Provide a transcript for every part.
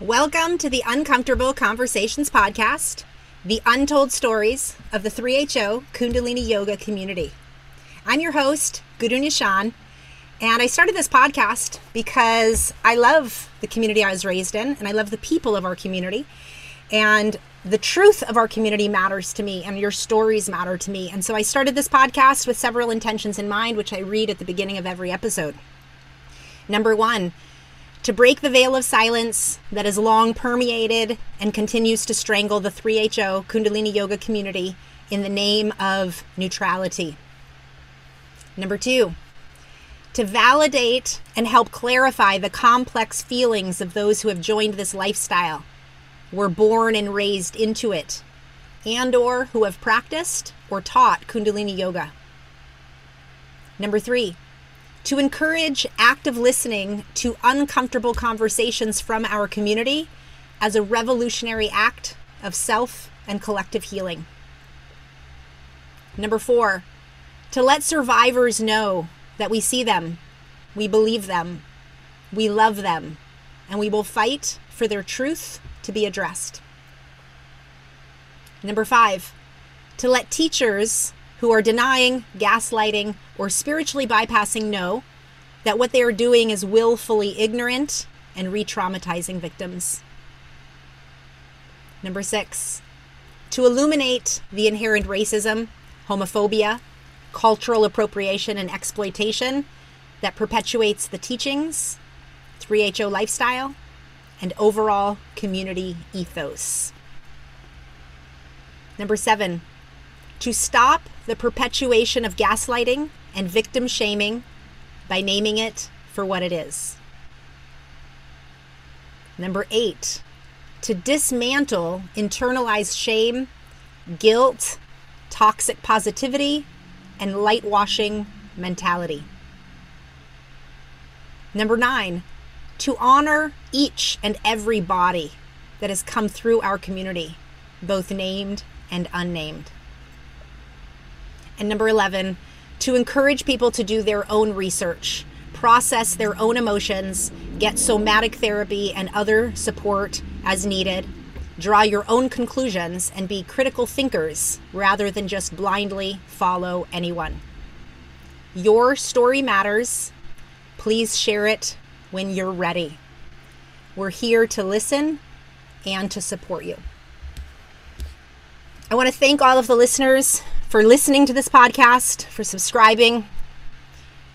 Welcome to the Uncomfortable Conversations podcast, the untold stories of the 3HO Kundalini Yoga community. I'm your host, Guru Nishan, and I started this podcast because I love the community I was raised in and I love the people of our community. And the truth of our community matters to me and your stories matter to me. And so I started this podcast with several intentions in mind, which I read at the beginning of every episode. Number one, to break the veil of silence that has long permeated and continues to strangle the 3HO Kundalini Yoga community in the name of neutrality. Number two, to validate and help clarify the complex feelings of those who have joined this lifestyle, were born and raised into it, and or who have practiced or taught Kundalini Yoga. Number three, to encourage active listening to uncomfortable conversations from our community as a revolutionary act of self and collective healing. Number four, to let survivors know that we see them, we believe them, we love them, and we will fight for their truth to be addressed. Number five, to let teachers who are denying, gaslighting, or spiritually bypassing know that what they are doing is willfully ignorant and re traumatizing victims. Number six, to illuminate the inherent racism, homophobia, cultural appropriation, and exploitation that perpetuates the teachings, 3HO lifestyle, and overall community ethos. Number seven, to stop the perpetuation of gaslighting and victim shaming by naming it for what it is. Number eight, to dismantle internalized shame, guilt, toxic positivity, and light washing mentality. Number nine, to honor each and every body that has come through our community, both named and unnamed. And number 11, to encourage people to do their own research, process their own emotions, get somatic therapy and other support as needed, draw your own conclusions, and be critical thinkers rather than just blindly follow anyone. Your story matters. Please share it when you're ready. We're here to listen and to support you. I want to thank all of the listeners for listening to this podcast, for subscribing,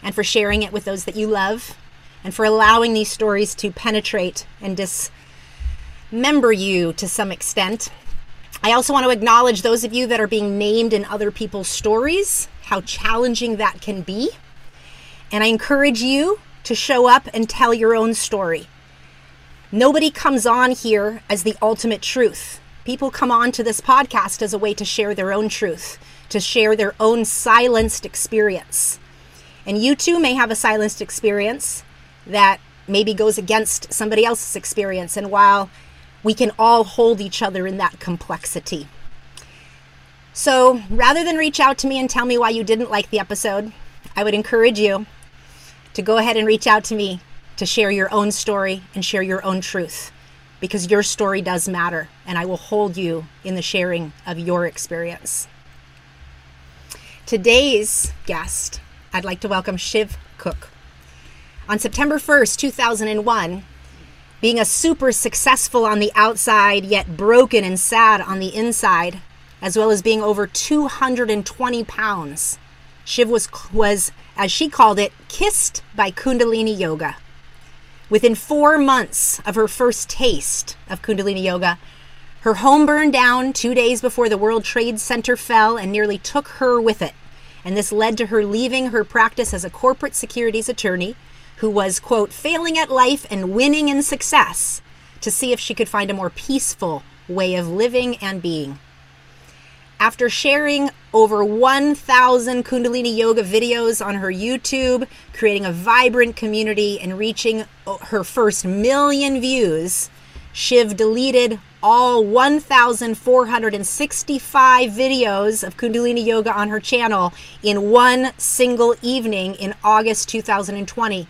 and for sharing it with those that you love, and for allowing these stories to penetrate and dismember you to some extent. I also want to acknowledge those of you that are being named in other people's stories, how challenging that can be. And I encourage you to show up and tell your own story. Nobody comes on here as the ultimate truth. People come on to this podcast as a way to share their own truth, to share their own silenced experience. And you too may have a silenced experience that maybe goes against somebody else's experience. And while we can all hold each other in that complexity. So rather than reach out to me and tell me why you didn't like the episode, I would encourage you to go ahead and reach out to me to share your own story and share your own truth because your story does matter and I will hold you in the sharing of your experience. Today's guest, I'd like to welcome Shiv Cook. On September 1st, 2001, being a super successful on the outside yet broken and sad on the inside, as well as being over 220 pounds, Shiv was, was as she called it, kissed by Kundalini Yoga. Within four months of her first taste of Kundalini Yoga, her home burned down two days before the World Trade Center fell and nearly took her with it. And this led to her leaving her practice as a corporate securities attorney who was, quote, failing at life and winning in success to see if she could find a more peaceful way of living and being. After sharing over 1,000 Kundalini Yoga videos on her YouTube, creating a vibrant community, and reaching her first million views, Shiv deleted all 1,465 videos of Kundalini Yoga on her channel in one single evening in August 2020,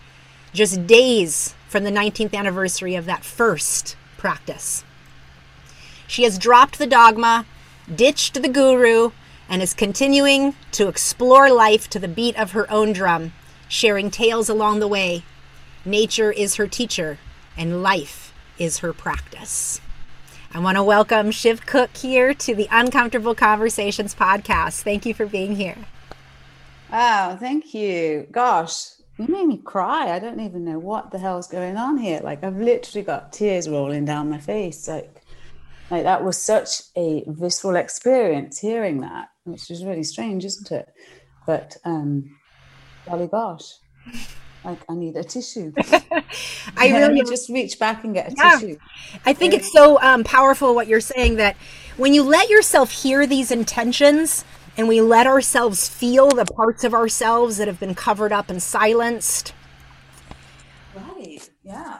just days from the 19th anniversary of that first practice. She has dropped the dogma, ditched the guru, and is continuing to explore life to the beat of her own drum, sharing tales along the way. Nature is her teacher, and life is her practice. I want to welcome Shiv Cook here to the Uncomfortable Conversations podcast. Thank you for being here. Wow, thank you. Gosh, you made me cry. I don't even know what the hell's going on here. Like I've literally got tears rolling down my face. Like, like that was such a visceral experience hearing that, which is really strange, isn't it? But um, golly gosh, like I need a tissue. I really just reach back and get a yeah. tissue. I think it's so um, powerful what you're saying that when you let yourself hear these intentions and we let ourselves feel the parts of ourselves that have been covered up and silenced. Right. Yeah.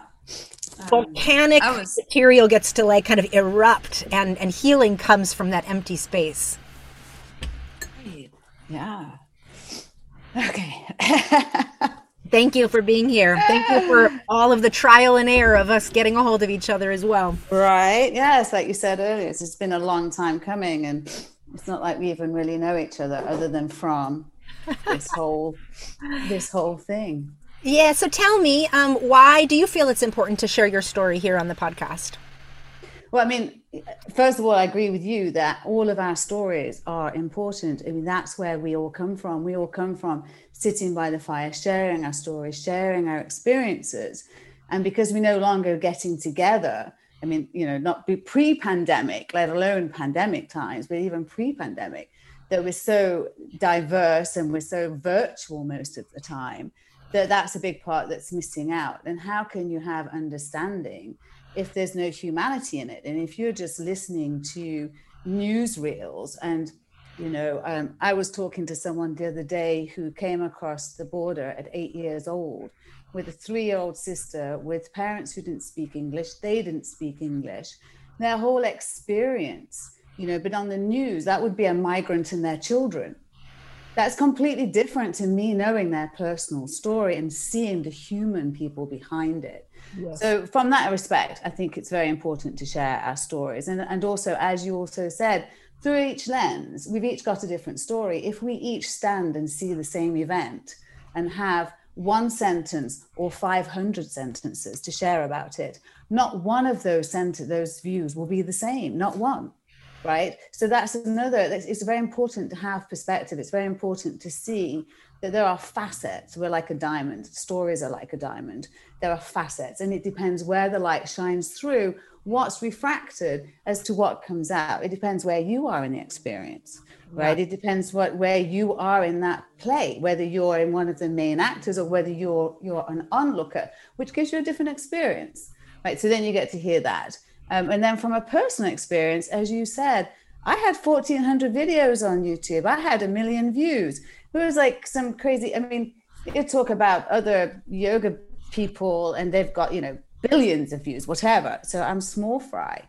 Volcanic um, was... material gets to like kind of erupt and and healing comes from that empty space. Right. Yeah. Okay. Thank you for being here. Thank you for all of the trial and error of us getting a hold of each other as well. Right. Yes, like you said earlier, it's been a long time coming and it's not like we even really know each other other than from this whole this whole thing yeah so tell me um, why do you feel it's important to share your story here on the podcast well i mean first of all i agree with you that all of our stories are important i mean that's where we all come from we all come from sitting by the fire sharing our stories sharing our experiences and because we're no longer getting together I mean, you know, not pre-pandemic, let alone pandemic times, but even pre-pandemic, that we're so diverse and we're so virtual most of the time that that's a big part that's missing out. And how can you have understanding if there's no humanity in it? And if you're just listening to newsreels and you know, um, I was talking to someone the other day who came across the border at eight years old with a three year old sister with parents who didn't speak English. They didn't speak English. Their whole experience, you know, but on the news, that would be a migrant and their children. That's completely different to me knowing their personal story and seeing the human people behind it. Yes. So, from that respect, I think it's very important to share our stories. And, and also, as you also said, through each lens, we've each got a different story. If we each stand and see the same event and have one sentence or 500 sentences to share about it, not one of those sent- those views will be the same, not one. Right. So that's another, it's very important to have perspective. It's very important to see there are facets. We're like a diamond. Stories are like a diamond. There are facets, and it depends where the light shines through, what's refracted as to what comes out. It depends where you are in the experience right? Yeah. It depends what where you are in that play, whether you're in one of the main actors or whether you're you're an onlooker, which gives you a different experience, right? So then you get to hear that, um, and then from a personal experience, as you said, I had 1,400 videos on YouTube. I had a million views. It was like some crazy. I mean, you talk about other yoga people, and they've got you know billions of views, whatever. So I'm small fry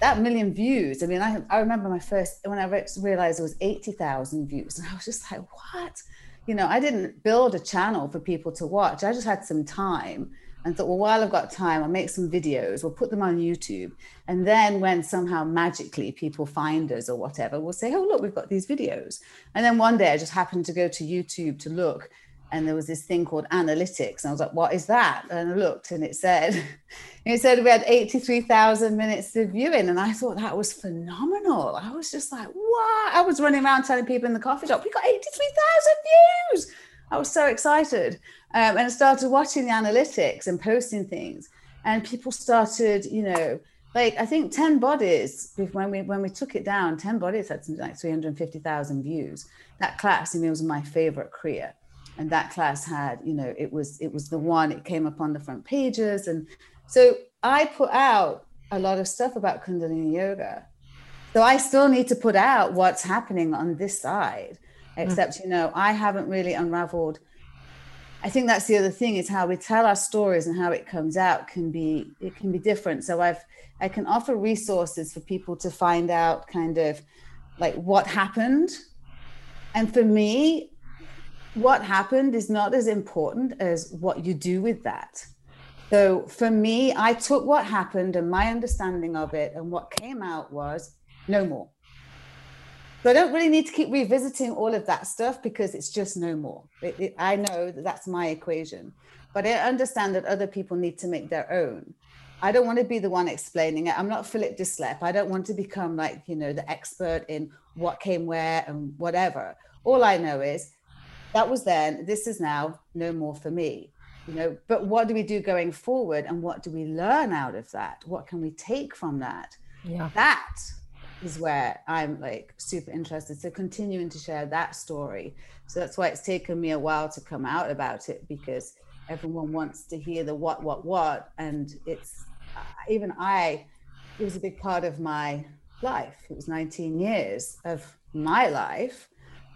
that million views. I mean, I, I remember my first, when I realized it was 80,000 views, and I was just like, what? You know, I didn't build a channel for people to watch. I just had some time and thought, well, while I've got time, I'll make some videos, we'll put them on YouTube. And then when somehow magically people find us or whatever, we'll say, oh, look, we've got these videos. And then one day I just happened to go to YouTube to look and there was this thing called analytics. And I was like, what is that? And I looked and it said, it said we had 83,000 minutes of viewing. And I thought that was phenomenal. I was just like, what? I was running around telling people in the coffee shop, we got 83,000 views. I was so excited. Um, and I started watching the analytics and posting things. And people started, you know, like I think 10 bodies when we when we took it down, 10 bodies had something like 350,000 views. That class in me was my favorite kriya and that class had you know it was it was the one it came up on the front pages and so i put out a lot of stuff about kundalini yoga so i still need to put out what's happening on this side except mm. you know i haven't really unraveled i think that's the other thing is how we tell our stories and how it comes out can be it can be different. So i've i can offer resources for people to find out kind of like what happened. And for me what happened is not as important as what you do with that. So for me, I took what happened and my understanding of it, and what came out was no more. So I don't really need to keep revisiting all of that stuff because it's just no more. It, it, I know that that's my equation, but I understand that other people need to make their own. I don't want to be the one explaining it. I'm not Philip Deslippe. I don't want to become like, you know, the expert in what came where and whatever. All I know is that was then, this is now no more for me. You know, but what do we do going forward and what do we learn out of that? What can we take from that? Yeah. That is where I'm like super interested. So continuing to share that story. So that's why it's taken me a while to come out about it because everyone wants to hear the what, what, what. And it's even I, it was a big part of my life. It was 19 years of my life.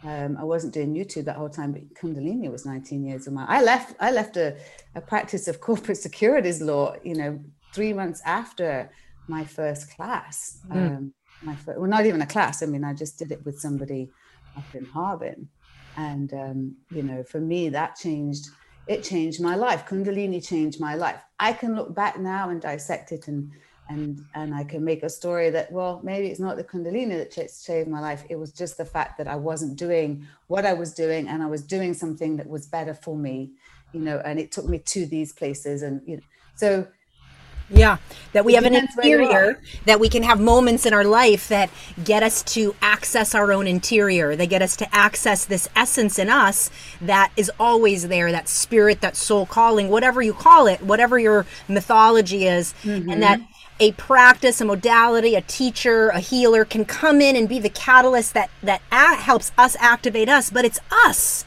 Um, I wasn't doing YouTube that whole time, but Kundalini was 19 years of my. I left. I left a, a practice of corporate securities law. You know, three months after my first class. Mm. Um, my first, well, not even a class. I mean, I just did it with somebody up in Harbin, and um, you know, for me, that changed. It changed my life. Kundalini changed my life. I can look back now and dissect it, and and and I can make a story that well, maybe it's not the Kundalini that saved my life. It was just the fact that I wasn't doing what I was doing, and I was doing something that was better for me, you know. And it took me to these places, and you know, so yeah, that we have an interior, that we can have moments in our life that get us to access our own interior. They get us to access this essence in us that is always there, that spirit, that soul calling, whatever you call it, whatever your mythology is. Mm-hmm. And that a practice, a modality, a teacher, a healer can come in and be the catalyst that that a- helps us activate us, but it's us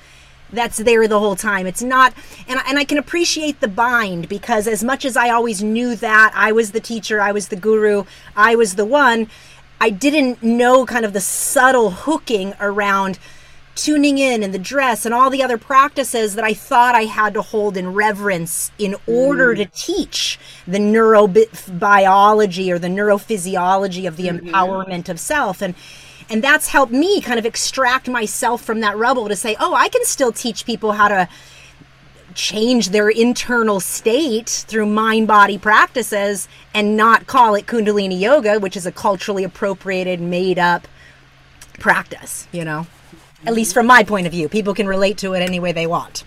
that's there the whole time. It's not, and, and I can appreciate the bind because as much as I always knew that I was the teacher, I was the guru, I was the one, I didn't know kind of the subtle hooking around tuning in and the dress and all the other practices that I thought I had to hold in reverence in order mm. to teach the neurobiology or the neurophysiology of the mm-hmm. empowerment of self. And and that's helped me kind of extract myself from that rubble to say, oh, I can still teach people how to change their internal state through mind body practices and not call it Kundalini yoga, which is a culturally appropriated, made up practice, you know? At least from my point of view, people can relate to it any way they want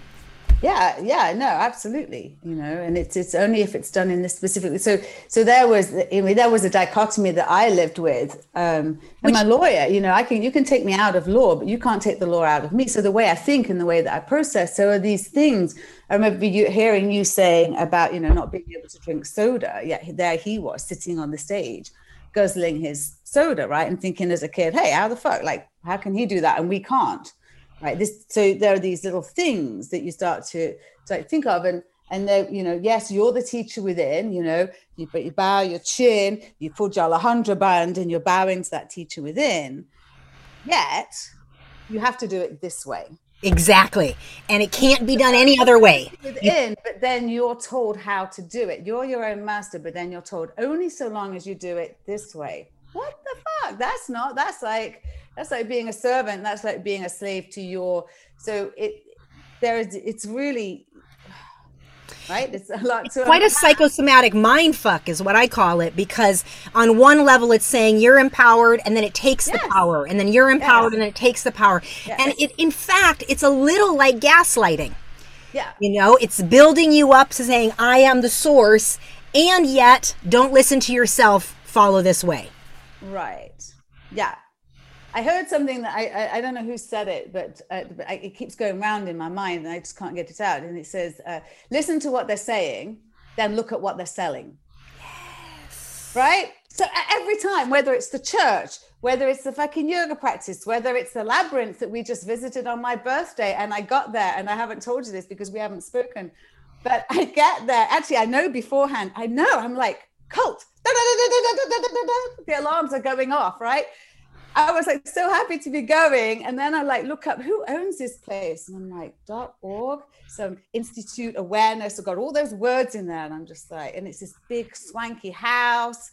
yeah yeah no absolutely you know and it's it's only if it's done in this specific so so there was i mean there was a dichotomy that i lived with um and Which, my lawyer you know i can you can take me out of law but you can't take the law out of me. So the way i think and the way that i process so are these things. I remember you hearing you saying about you know not being able to drink soda yet there he was sitting on the stage guzzling his soda right? And thinking as a kid hey how the fuck like how can he do that? And we can't right this so there are these little things that you start to, to like think of and and they you know yes you're the teacher within you know you but you bow your chin you pull your Jalandhara bandh and you're bowing to that teacher within. Yet you have to do it this way. Exactly and it can't be done any other way. Within but then you're told how to do it. You're your own master but then you're told only so long as you do it this way. What the fuck? That's not that's like that's like being a servant that's like being a slave to your so it there is it's really right? It's a lot to quite a psychosomatic mind fuck is what i call it because on one level it's saying you're empowered and then it takes yes. the power and then you're empowered yes. and then it takes the power. Yes. and it in fact it's a little like gaslighting. Yeah. You know it's building you up to saying i am the source and yet don't listen to yourself follow this way. Right. Yeah I heard something that I, I, I don't know who said it, but, uh, but I, it keeps going round in my mind and I just can't get it out. And it says, uh, listen to what they're saying, then look at what they're selling. Yes. Right? So every time, whether it's the church, whether it's the fucking yoga practice, whether it's the labyrinth that we just visited on my birthday, and I got there, and I haven't told you this because we haven't spoken, but I get there. Actually, I know beforehand. I know. I'm like cult. The alarms are going off, right? I was like so happy to be going. And then I like look up who owns this place. And I'm like, .org, some institute awareness. I've got all those words in there. And I'm just like, and it's this big swanky house.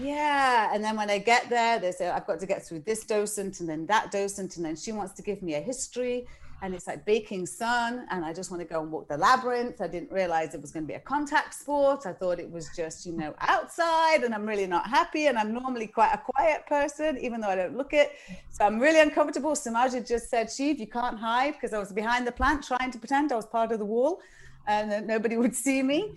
Yeah. And then when I get there, they say, I've got to get through this docent and then that docent. And then she wants to give me a history. And it's like baking sun and i just want to go and walk the labyrinth. I didn't realize it was going to be a contact sport. I thought it was just you know outside and i'm really not happy and i'm normally quite a quiet person even though i don't look it. So i'm really uncomfortable. Samaja just said Shiv, you can't hide because i was behind the plant trying to pretend i was part of the wall and that nobody would see me.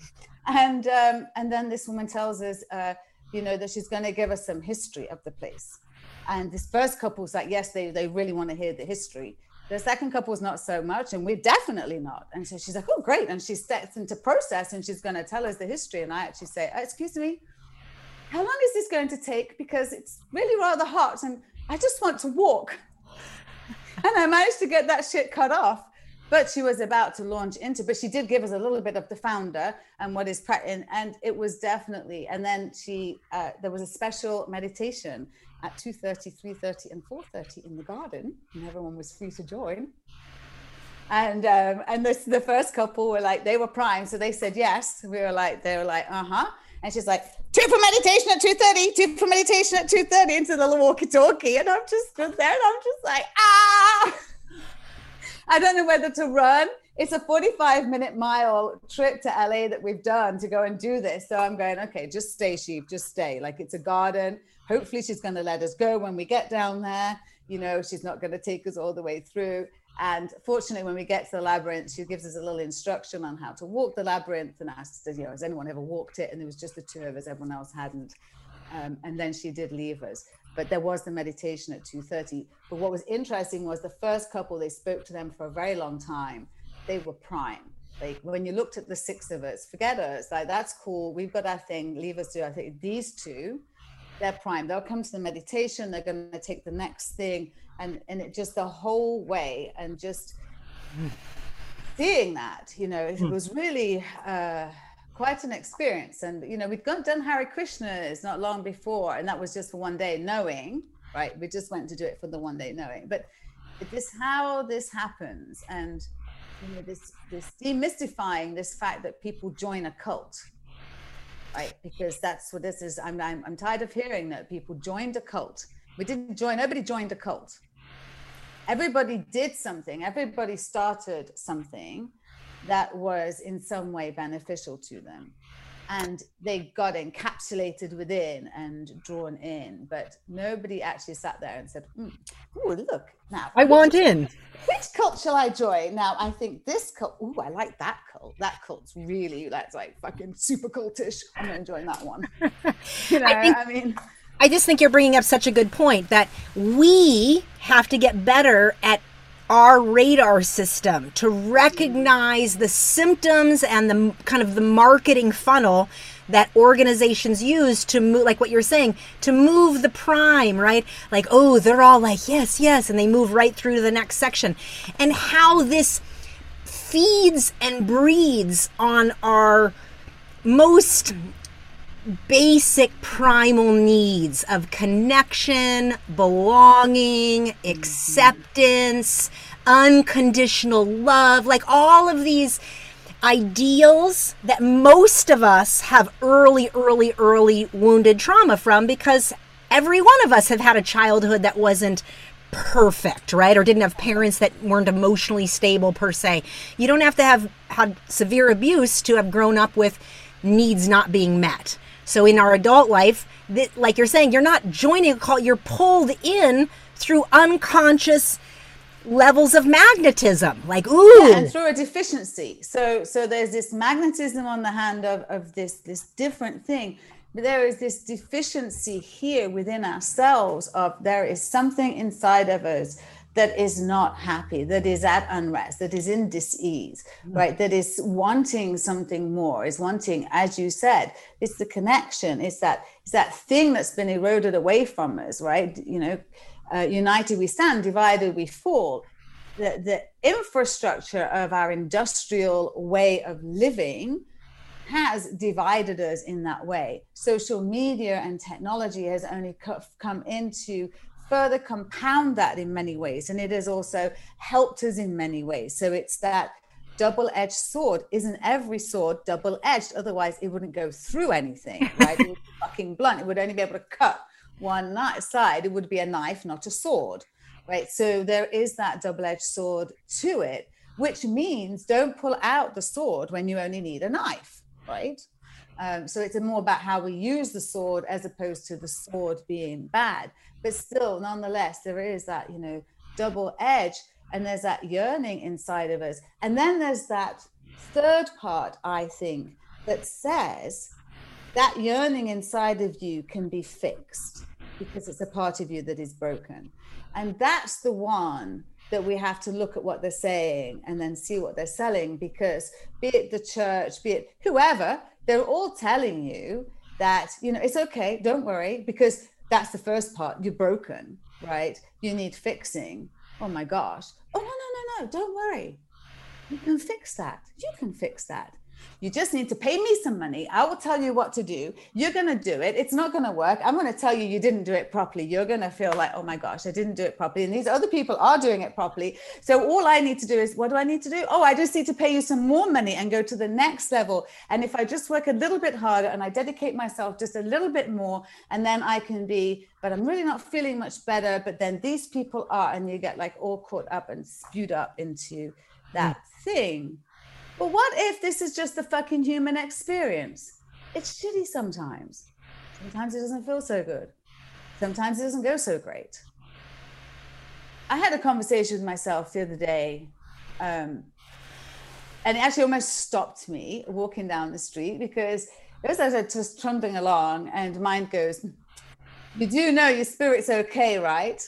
And um, and then this woman tells us uh, you know that she's going to give us some history of the place. And this first couple's like yes they, they really want to hear the history the second couple couple's not so much, and we're definitely not. And so she's like, oh, great. And she steps into process and she's going to tell us the history. And I actually say, oh, excuse me, how long is this going to take? Because it's really rather hot and I just want to walk. and I managed to get that shit cut off. But she was about to launch into, but she did give us a little bit of the founder and what is, and, and it was definitely, and then she, uh, there was a special meditation at 2.30, 3.30 and 4.30 in the garden and everyone was free to join. And um, and this, the first couple were like, they were prime. So they said yes. We were like, they were like, uh-huh. And she's like, two for meditation at 2.30, two for meditation at 2.30 into the walkie-talkie. And I'm just stood there and I'm just like, ah! I don't know whether to run. It's a 45 minute mile trip to LA that we've done to go and do this. So I'm going, okay, just stay, Shiv, just stay. Like it's a garden hopefully she's going to let us go when we get down there. You know she's not going to take us all the way through. And fortunately when we get to the labyrinth she gives us a little instruction on how to walk the labyrinth and asks you know has anyone ever walked it? And there was just the two of us everyone else hadn't. Um, and then she did leave us. But there was the meditation at 2.30 but what was interesting was the first couple they spoke to them for a very long time. They were prime. Like when you looked at the six of us forget us. Like that's cool. We've got our thing. Leave us to, i think these two they're prime. They'll come to the meditation. They're going to take the next thing, and and it just the whole way, and just seeing that, you know, it hmm. was really uh, quite an experience. And you know, we'd gone done Hare Krishnas not long before, and that was just for one day, knowing, right? We just went to do it for the one day, knowing. But this how this happens, and you know, this this demystifying this fact that people join a cult right? Because that's what this is. I'm, I'm, I'm tired of hearing that people joined a cult. We didn't join, nobody joined a cult. Everybody did something, everybody started something that was in some way beneficial to them and they got encapsulated within and drawn in but nobody actually sat there and said mm, oh look now i want in. which cult shall i join? Now i think this cult oh i like that cult. That cult's really that's like fucking super cultish. I'm gonna join that one. You know I, think, I mean I just think you're bringing up such a good point that we have to get better at our radar system to recognize the symptoms and the kind of the marketing funnel that organizations use to move like what you're saying to move the prime right? Like oh they're all like yes yes and they move right through to the next section. And how this feeds and breeds on our most basic primal needs of connection, belonging, acceptance, unconditional love, like all of these ideals that most of us have early, early, early wounded trauma from because every one of us have had a childhood that wasn't perfect, right? Or didn't have parents that weren't emotionally stable per se. You don't have to have had severe abuse to have grown up with needs not being met. So in our adult life, that, like you're saying, you're not joining a cult, you're pulled in through unconscious levels of magnetism like ooh. yeah, and through a deficiency. So so there's this magnetism on the hand of of this this different thing but there is this deficiency here within ourselves of there is something inside of us that is not happy, that is at unrest, that is in dis-ease, mm. right? That is wanting something more, is wanting, as you said, it's the connection, it's that it's that thing that's been eroded away from us, right? You know, uh, united we stand, divided we fall. The, the infrastructure of our industrial way of living has divided us in that way. Social media and technology has only come into further compound that in many ways. And it has also helped us in many ways. So it's that double edged sword. Isn't every sword double edged? Otherwise, it wouldn't go through anything, right? it would be fucking blunt. It would only be able to cut one side. It would be a knife, not a sword. right? So there is that double edged sword to it, which means don't pull out the sword when you only need a knife, right? Um, so it's more about how we use the sword as opposed to the sword being bad. But still, nonetheless, there is that, you know, double edge and there's that yearning inside of us. And then there's that third part, I think, that says that yearning inside of you can be fixed because it's a part of you that is broken. And that's the one that we have to look at what they're saying and then see what they're selling because be it the church, be it whoever, they're all telling you that you know it's okay don't worry because that's the first part. You're broken right? You need fixing. Oh my gosh. Oh no no no no. Don't worry. You can fix that. You can fix that you just need to pay me some money. I will tell you what to do. You're going to do it. It's not going to work. I'm going to tell you you didn't do it properly. You're going to feel like, oh my gosh, I didn't do it properly. And these other people are doing it properly. So all I need to do is, what do I need to do? Oh, I just need to pay you some more money and go to the next level. And if I just work a little bit harder and I dedicate myself just a little bit more, and then I can be, but I'm really not feeling much better. But then these people are, and you get like all caught up and spewed up into that mm. thing but what if this is just the fucking human experience? It's shitty sometimes. Sometimes it doesn't feel so good. Sometimes it doesn't go so great. I had a conversation with myself the other day, um, and it actually almost stopped me walking down the street because it was as I was just trundling along, and mind goes, "You do know your spirit's okay, right?"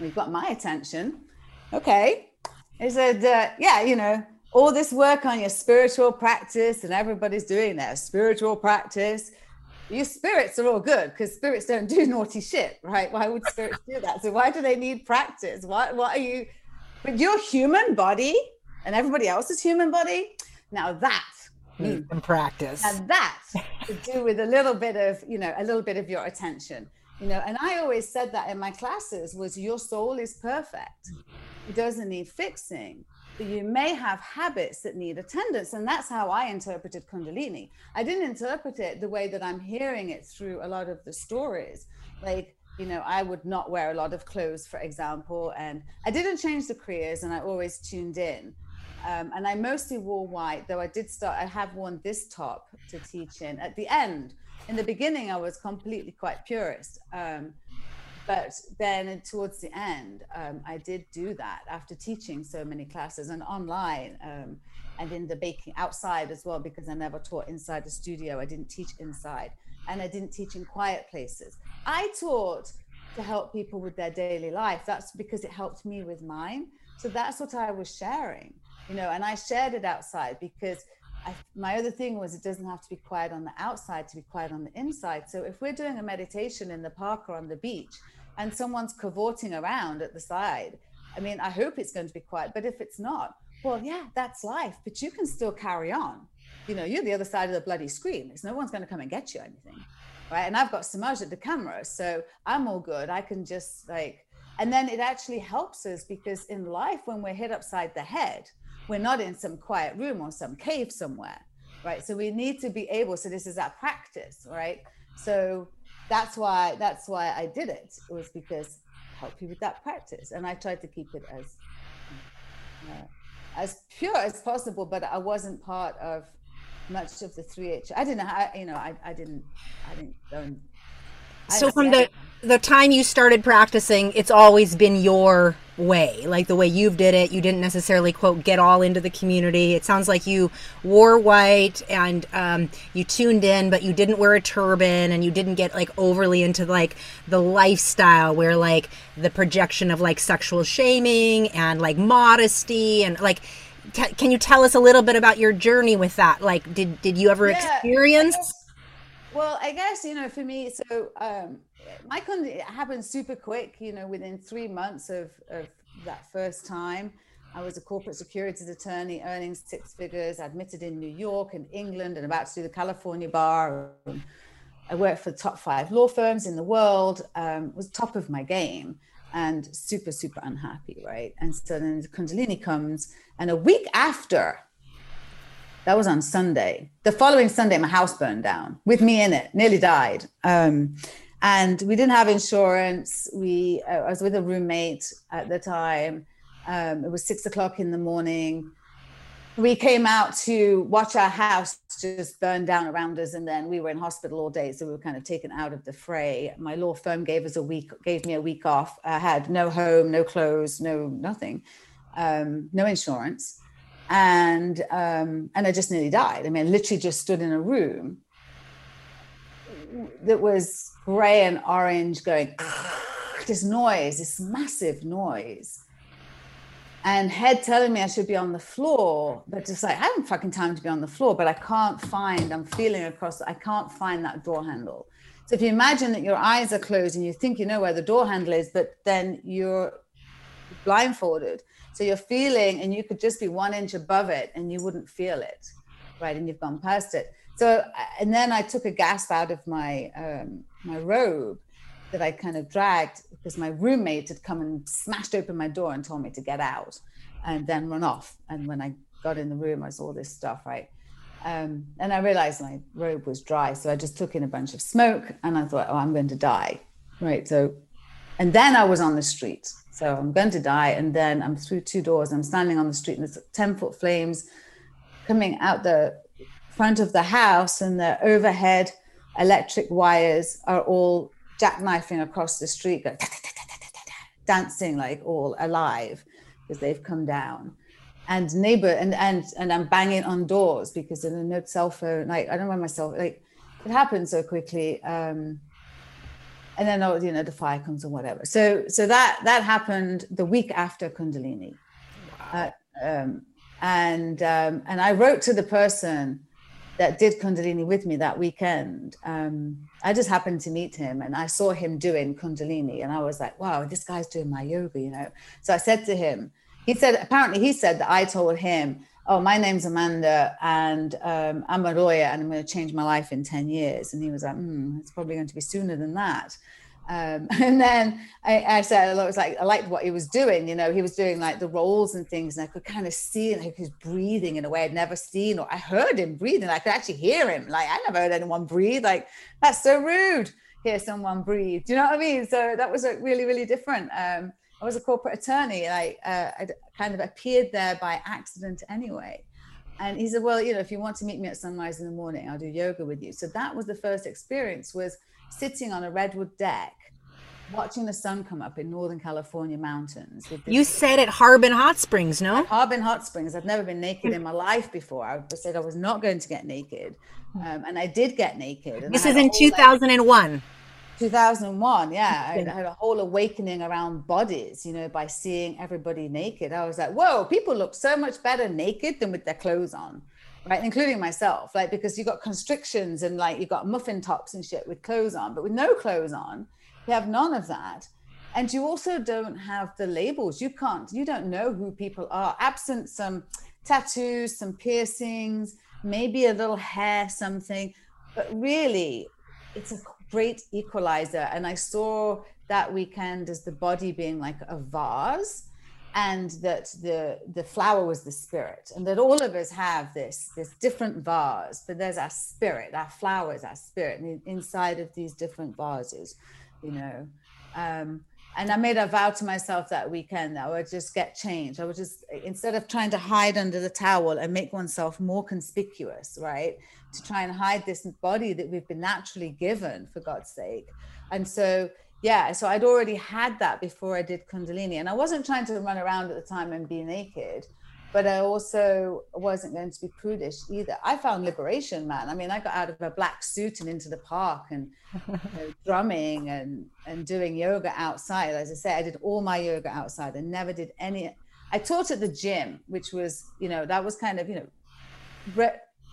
We've got my attention. Okay, he said, uh, yeah, you know, all this work on your spiritual practice, and everybody's doing their spiritual practice. Your spirits are all good because spirits don't do naughty shit, right? Why would spirits do that? So why do they need practice? What what are you? But your human body and everybody else's human body. Now that needs some practice. And that to do with a little bit of, you know, a little bit of your attention. You know, and I always said that in my classes was your soul is perfect doesn't need fixing. But you may have habits that need attendance. And that's how I interpreted Kundalini. I didn't interpret it the way that I'm hearing it through a lot of the stories. Like, you know, I would not wear a lot of clothes, for example. And I didn't change the kriyas and I always tuned in. Um, and I mostly wore white, though I did start, I have worn this top to teach in at the end. In the beginning, I was completely quite purist. Um, but then towards the end, um, I did do that after teaching so many classes and online um, and in the baking outside as well, because I never taught inside the studio. I didn't teach inside and I didn't teach in quiet places. I taught to help people with their daily life. That's because it helped me with mine. So that's what I was sharing, you know, and I shared it outside because I, my other thing was it doesn't have to be quiet on the outside to be quiet on the inside. So if we're doing a meditation in the park or on the beach, and someone's cavorting around at the side, I mean, I hope it's going to be quiet. But if it's not, well, yeah, that's life. But you can still carry on. You know, you're the other side of the bloody screen. It's no one's going to come and get you anything. Right. And I've got Samaj at the camera. So I'm all good. I can just like, and then it actually helps us because in life, when we're hit upside the head, we're not in some quiet room or some cave somewhere. Right. So we need to be able, so this is our practice. Right. So that's why that's why I did it. It was because help you with that practice, and I tried to keep it as uh, as pure as possible. But I wasn't part of much of the three H. I didn't. I, you know, I, I didn't. I didn't. Um, so from the the time you started practicing, it's always been your way, like the way you've did it. You didn't necessarily quote get all into the community. It sounds like you wore white and um, you tuned in, but you didn't wear a turban and you didn't get like overly into like the lifestyle where like the projection of like sexual shaming and like modesty and like. T- can you tell us a little bit about your journey with that? Like, did did you ever yeah, experience? Well, I guess you know, for me, so um, my con happened super quick. You know, within three months of of that first time, I was a corporate securities attorney, earning six figures, admitted in New York and England, and about to do the California bar. I worked for the top five law firms in the world. Um, was top of my game and super super unhappy, right? And so then the Kundalini comes, and a week after that was on Sunday. The following Sunday, my house burned down with me in it, nearly died. Um, and we didn't have insurance. We uh, I was with a roommate at the time. Um, it was six o'clock in the morning. We came out to watch our house just burn down around us, and then we were in hospital all day, so we were kind of taken out of the fray. My law firm gave us a week, gave me a week off. I had no home, no clothes, no nothing, um, no insurance, and um, and I just nearly died. I mean, I literally just stood in a room that was gray and orange going this noise this massive noise and head telling me i should be on the floor but just like i haven't fucking time to be on the floor but i can't find i'm feeling across i can't find that door handle so if you imagine that your eyes are closed and you think you know where the door handle is but then you're blindfolded so you're feeling and you could just be one inch above it and you wouldn't feel it right? And you've gone past it. So and then i took a gasp out of my um, my robe that i kind of dragged because my roommate had come and smashed open my door and told me to get out and then run off. And when i got in the room i saw this stuff right? Um, and i realized my robe was dry. So i just took in a bunch of smoke and i thought oh i'm going to die right? So and then i was on the street so i'm going to die and then i'm through two doors i'm standing on the street and there's 10 foot flames coming out the front of the house and the overhead electric wires are all jackknifing across the street, going, dancing like all alive because they've come down. And neighbor and and and I'm banging on doors because there's no cell phone. Like I don't know myself. Like it happened so quickly. Um, and then oh, you know the fire comes or whatever. So so that that happened the week after Kundalini. Wow. Uh, um, and um, and I wrote to the person that did Kundalini with me that weekend. Um, I just happened to meet him and I saw him doing Kundalini and I was like, wow, this guy's doing my yoga, you know. So I said to him, he said, apparently he said that I told him, oh, my name's Amanda and um, I'm a lawyer and I'm going to change my life in 10 years. And he was like, hmm, it's probably going to be sooner than that. Um, and then I, I, said, I was like, I liked what he was doing. You know, he was doing like the rolls and things, and I could kind of see like he was breathing in a way I'd never seen, or I heard him breathing. I could actually hear him. Like I never heard anyone breathe. Like that's so rude. Hear someone breathe. Do you know what I mean? So that was like, really, really different. Um, I was a corporate attorney. Like uh, I kind of appeared there by accident anyway. And he said, well, you know, if you want to meet me at sunrise in the morning, I'll do yoga with you. So that was the first experience was sitting on a redwood deck watching the sun come up in Northern California mountains. you said at Harbin Hot Springs, no? Harbin Hot Springs. I've never been naked in my life before. I said I was not going to get naked, um, and I did get naked. this is in two thousand and one. 2001 yeah I had a whole awakening around bodies you know by seeing everybody naked. I was like whoa people look so much better naked than with their clothes on right including myself like because you've got constrictions and like you've got muffin tops and shit with clothes on but with no clothes on you have none of that. And you also don't have the labels. You can't you don't know who people are. Absent some tattoos some piercings maybe a little hair something but really it's a great equalizer. And i saw that weekend as the body being like a vase and that the the flower was the spirit and that all of us have this this different vase but there's our spirit our flowers our spirit inside of these different vases you know. Um and I made a vow to myself that weekend that I would just get changed. I would just, instead of trying to hide under the towel and make oneself more conspicuous, right? To try and hide this body that we've been naturally given, for God's sake. And so yeah so i'd already had that before i did kundalini and i wasn't trying to run around at the time and be naked but i also wasn't going to be prudish either. I found liberation man. I mean i got out of a black suit and into the park and you know, drumming and and doing yoga outside. As i say i did all my yoga outside. I never did any i taught at the gym which was you know that was kind of you know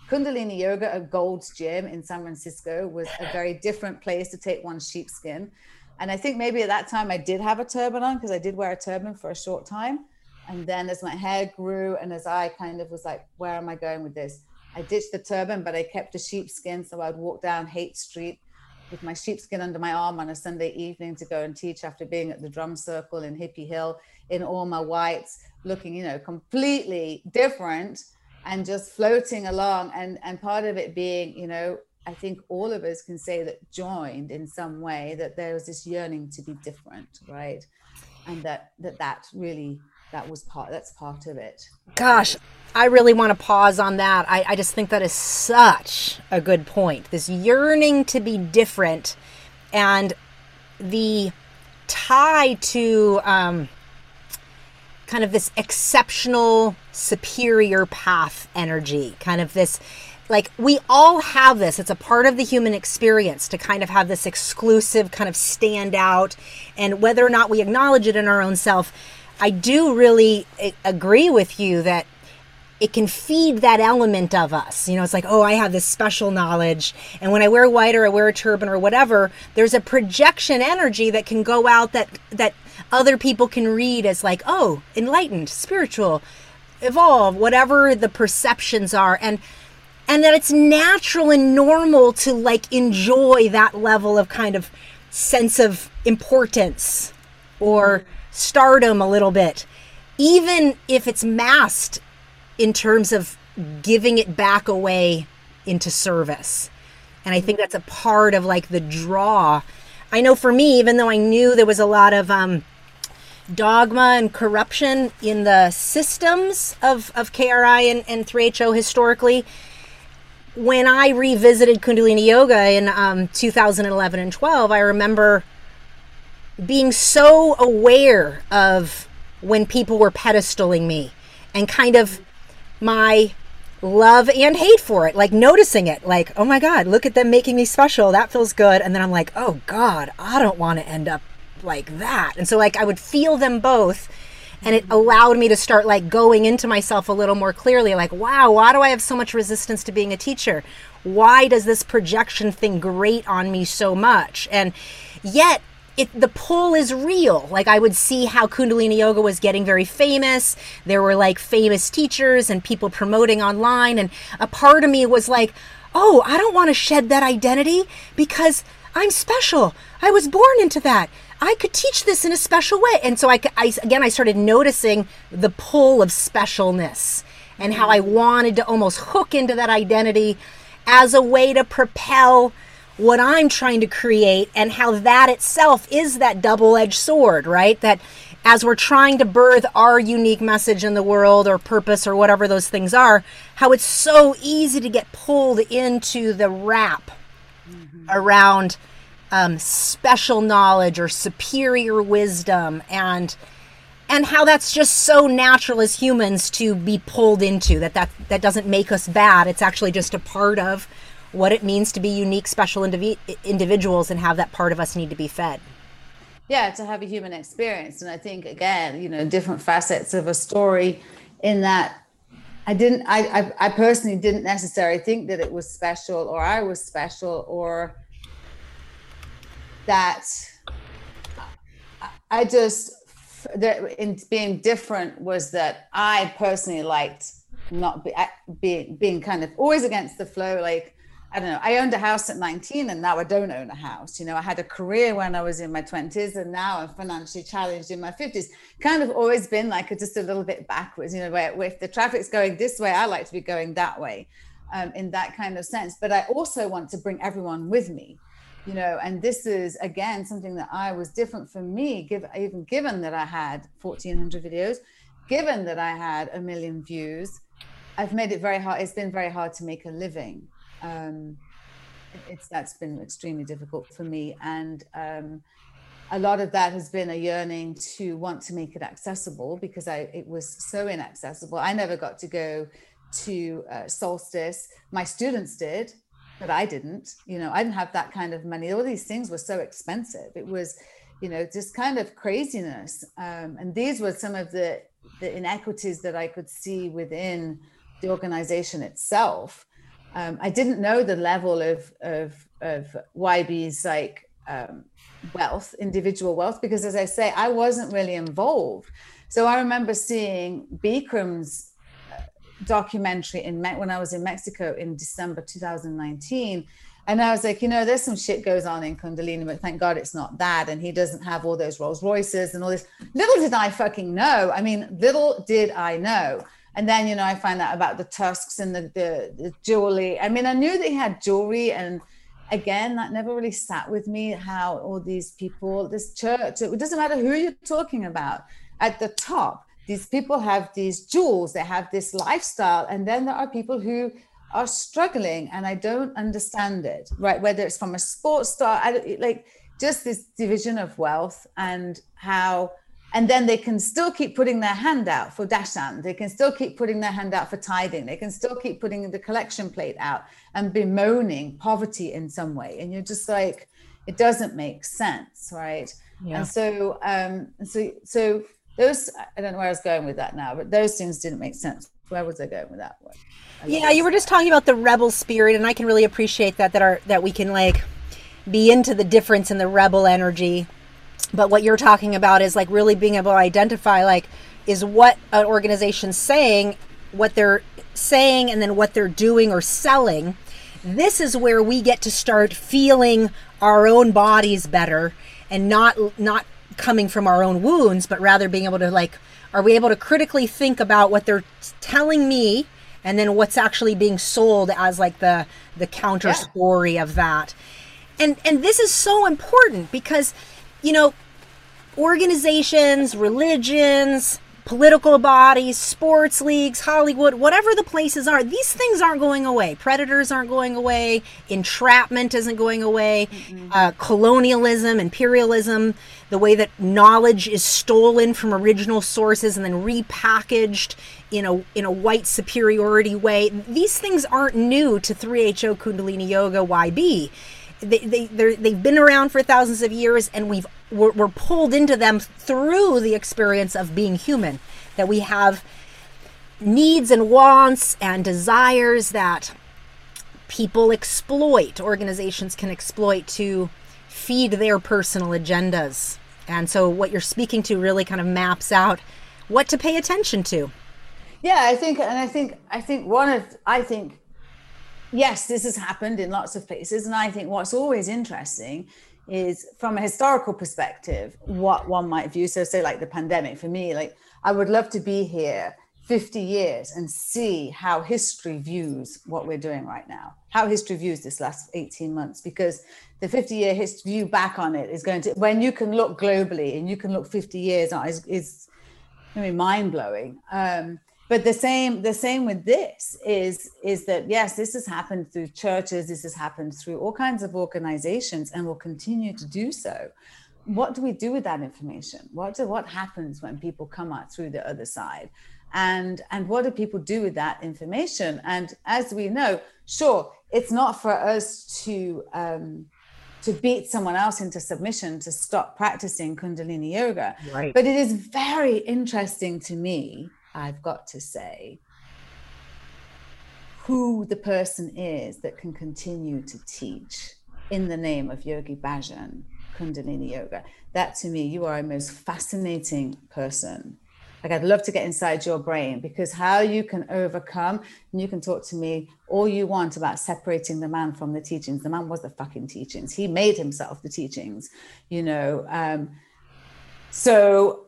Kundalini Yoga at Gold's Gym in San Francisco was a very different place to take one's sheepskin. And I think maybe at that time I did have a turban on because I did wear a turban for a short time. And then as my hair grew and as I kind of was like, where am I going with this? I ditched the turban, but I kept the sheepskin. So I'd walk down Haight Street with my sheepskin under my arm on a Sunday evening to go and teach after being at the drum circle in Hippie Hill in all my whites, looking, you know, completely different and just floating along. And and part of it being, you know, I think all of us can say that joined in some way that there was this yearning to be different, right? And that that that really that was part that's part of it. Gosh, I really want to pause on that. I, I just think that is such a good point. This yearning to be different and the tie to um, kind of this exceptional superior path energy, kind of this like we all have this it's a part of the human experience to kind of have this exclusive kind of stand out and whether or not we acknowledge it in our own self i do really eh, agree with you that it can feed that element of us. You know, it's like, oh, I have this special knowledge. And when I wear white or I wear a turban or whatever, there's a projection energy that can go out that that other people can read as like, oh, enlightened, spiritual, evolve, whatever the perceptions are. And and that it's natural and normal to like enjoy that level of kind of sense of importance or stardom a little bit even if it's masked in terms of giving it back away into service. And I think that's a part of like the draw. I know for me, even though I knew there was a lot of um, dogma and corruption in the systems of, of KRI and, and 3HO historically, when I revisited Kundalini Yoga in um, 2011 and 12, I remember being so aware of when people were pedestaling me and kind of my love and hate for it like noticing it like oh my god look at them making me special. That feels good. And then i'm like oh god i don't want to end up like that. And so like i would feel them both and it allowed me to start like going into myself a little more clearly like wow why do i have so much resistance to being a teacher? Why does this projection thing grate on me so much? And yet it the pull is real. Like I would see how Kundalini yoga was getting very famous. There were like famous teachers and people promoting online and a part of me was like, "Oh, I don't want to shed that identity because I'm special. I was born into that. I could teach this in a special way." And so I, I again I started noticing the pull of specialness and how I wanted to almost hook into that identity as a way to propel what I'm trying to create and how that itself is that double edged sword, right? That as we're trying to birth our unique message in the world or purpose or whatever those things are, how it's so easy to get pulled into the wrap mm-hmm. around um, special knowledge or superior wisdom and and how that's just so natural as humans to be pulled into that that that doesn't make us bad it's actually just a part of what it means to be unique, special indiv- individuals and have that part of us need to be fed. Yeah, to have a human experience. And I think, again, you know, different facets of a story in that I didn't, I, I, I personally didn't necessarily think that it was special or I was special or that I just, in being different was that I personally liked not be, being being kind of always against the flow like I don't know. I owned a house at 19 and now I don't own a house. You know, I had a career when I was in my 20s and now I'm financially challenged in my 50s. Kind of always been like a, just a little bit backwards, you know, where, if the traffic's going this way, I like to be going that way um, in that kind of sense. But I also want to bring everyone with me, you know, and this is again something that I was different for me, give, even given that I had 1400 videos, given that I had a million views. I've made it very hard. It's been very hard to make a living um, it's that's been extremely difficult for me and um, a lot of that has been a yearning to want to make it accessible because I it was so inaccessible. I never got to go to uh, solstice. My students did, but I didn't. You know, I didn't have that kind of money. All these things were so expensive. It was, you know, just kind of craziness. Um, and these were some of the the inequities that I could see within the organization itself um, I didn't know the level of of, of YB's like um, wealth, individual wealth, because as I say, I wasn't really involved. So I remember seeing Bikram's uh, documentary in Me- when I was in Mexico in December 2019. And I was like, you know, there's some shit goes on in Kundalini, but thank God it's not that. And he doesn't have all those Rolls Royces and all this. Little did I fucking know. I mean, little did I know and then, you know, I find out about the tusks and the, the, the jewelry. I mean, I knew they had jewelry and again, that never really sat with me how all these people, this church, it doesn't matter who you're talking about, at the top, these people have these jewels, they have this lifestyle. And then there are people who are struggling and I don't understand it, right? Whether it's from a sports star, I, like just this division of wealth and how and then they can still keep putting their hand out for dashan. They can still keep putting their hand out for tithing. They can still keep putting the collection plate out and bemoaning poverty in some way. And you're just like it doesn't make sense right? Yeah. and so um so so those i don't know where i was going with that now but those things didn't make sense. Where was i going with that one? Yeah you were just talking about the rebel spirit and i can really appreciate that that are that we can like be into the difference in the rebel energy but what you're talking about is like really being able to identify like is what an organization's saying what they're saying and then what they're doing or selling this is where we get to start feeling our own bodies better and not not coming from our own wounds but rather being able to like are we able to critically think about what they're telling me and then what's actually being sold as like the the counter yeah. story of that and and this is so important because you know, organizations, religions, political bodies, sports leagues, Hollywood, whatever the places are, these things aren't going away. Predators aren't going away. Entrapment isn't going away. Mm-hmm. Uh, colonialism, imperialism, the way that knowledge is stolen from original sources and then repackaged in a in a white superiority way. These things aren't new to 3HO Kundalini Yoga YB they, they they've been around for thousands of years and we've we're, we're pulled into them through the experience of being human that we have needs and wants and desires that people exploit organizations can exploit to feed their personal agendas. And so what you're speaking to really kind of maps out what to pay attention to. Yeah i think and i think i think one of i think yes, this has happened in lots of places. And I think what's always interesting is from a historical perspective, what one might view. So, say, like the pandemic, for me, like I would love to be here 50 years and see how history views what we're doing right now, how history views this last 18 months, because the 50 year history view back on it is going to, when you can look globally and you can look 50 years is, is I mean, mind blowing. Um, but the same the same with this is is that yes this has happened through churches this has happened through all kinds of organizations and will continue to do so. What do we do with that information? What do, what happens when people come out through the other side? And and what do people do with that information? And as we know sure it's not for us to um to beat someone else into submission to stop practicing kundalini yoga. Right. but it is very interesting to me I've got to say who the person is that can continue to teach in the name of Yogi Bhajan, Kundalini Yoga. That to me, you are a most fascinating person. Like, I'd love to get inside your brain because how you can overcome, and you can talk to me all you want about separating the man from the teachings. The man was the fucking teachings. He made himself the teachings, you know. Um, so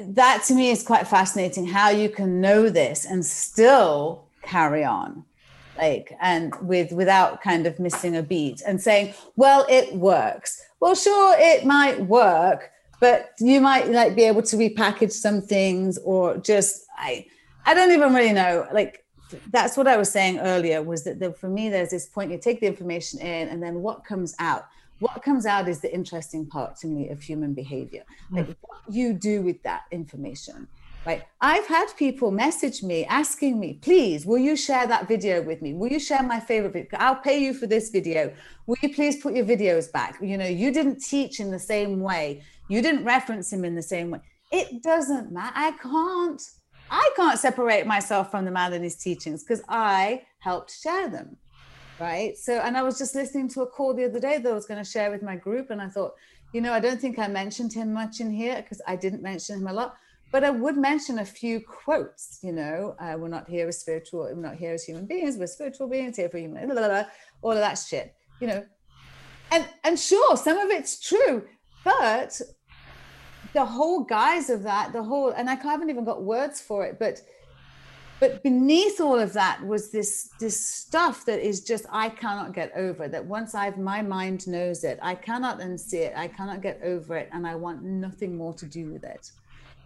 that to me is quite fascinating how you can know this and still carry on like and with without kind of missing a beat and saying well it works. Well sure it might work but you might like be able to repackage some things or just i i don't even really know like that's what i was saying earlier was that the, for me there's this point you take the information in and then what comes out what comes out is the interesting part to me of human behavior. Hmm. like what you do with that information. Right i've had people message me asking me please will you share that video with me? Will you share my favorite video i'll pay you for this video. Will you please put your videos back? You know you didn't teach in the same way. You didn't reference him in the same way. It doesn't matter i can't i can't separate myself from the man and his teachings because i helped share them right? So and i was just listening to a call the other day that i was going to share with my group and i thought you know i don't think i mentioned him much in here because i didn't mention him a lot but i would mention a few quotes you know uh, we're not here as spiritual we're not here as human beings we're spiritual beings here for human blah, blah, blah, all of that shit you know? And and sure some of it's true but the whole guise of that the whole and i haven't even got words for it but but beneath all of that was this this stuff that is just i cannot get over that once i've my mind knows it i cannot unsee it i cannot get over it and i want nothing more to do with it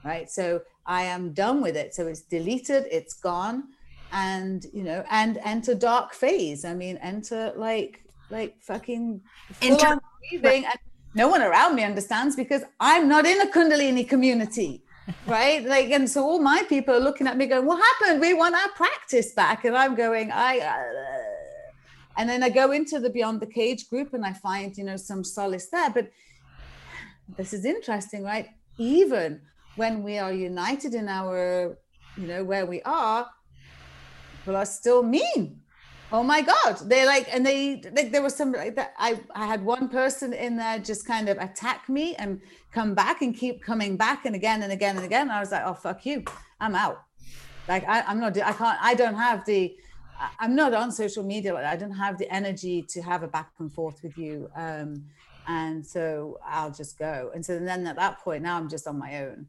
right? So i am done with it. So it's deleted it's gone and you know and enter dark phase. I mean enter like like fucking enter breathing and no one around me understands because i'm not in a kundalini community right? Like and so all my people are looking at me going what happened? We want our practice back. And i'm going i uh, and then i go into the beyond the cage group and i find you know some solace there. But this is interesting right? Even when we are united in our you know where we are people are still mean oh my god. They like and they like there was some like that i i had one person in there just kind of attack me and come back and keep coming back and again and again and again. And i was like oh fuck you. I'm out. Like I, i'm not i can't i don't have the i'm not on social media. Like i don't have the energy to have a back and forth with you. Um and so i'll just go. And so then at that point now i'm just on my own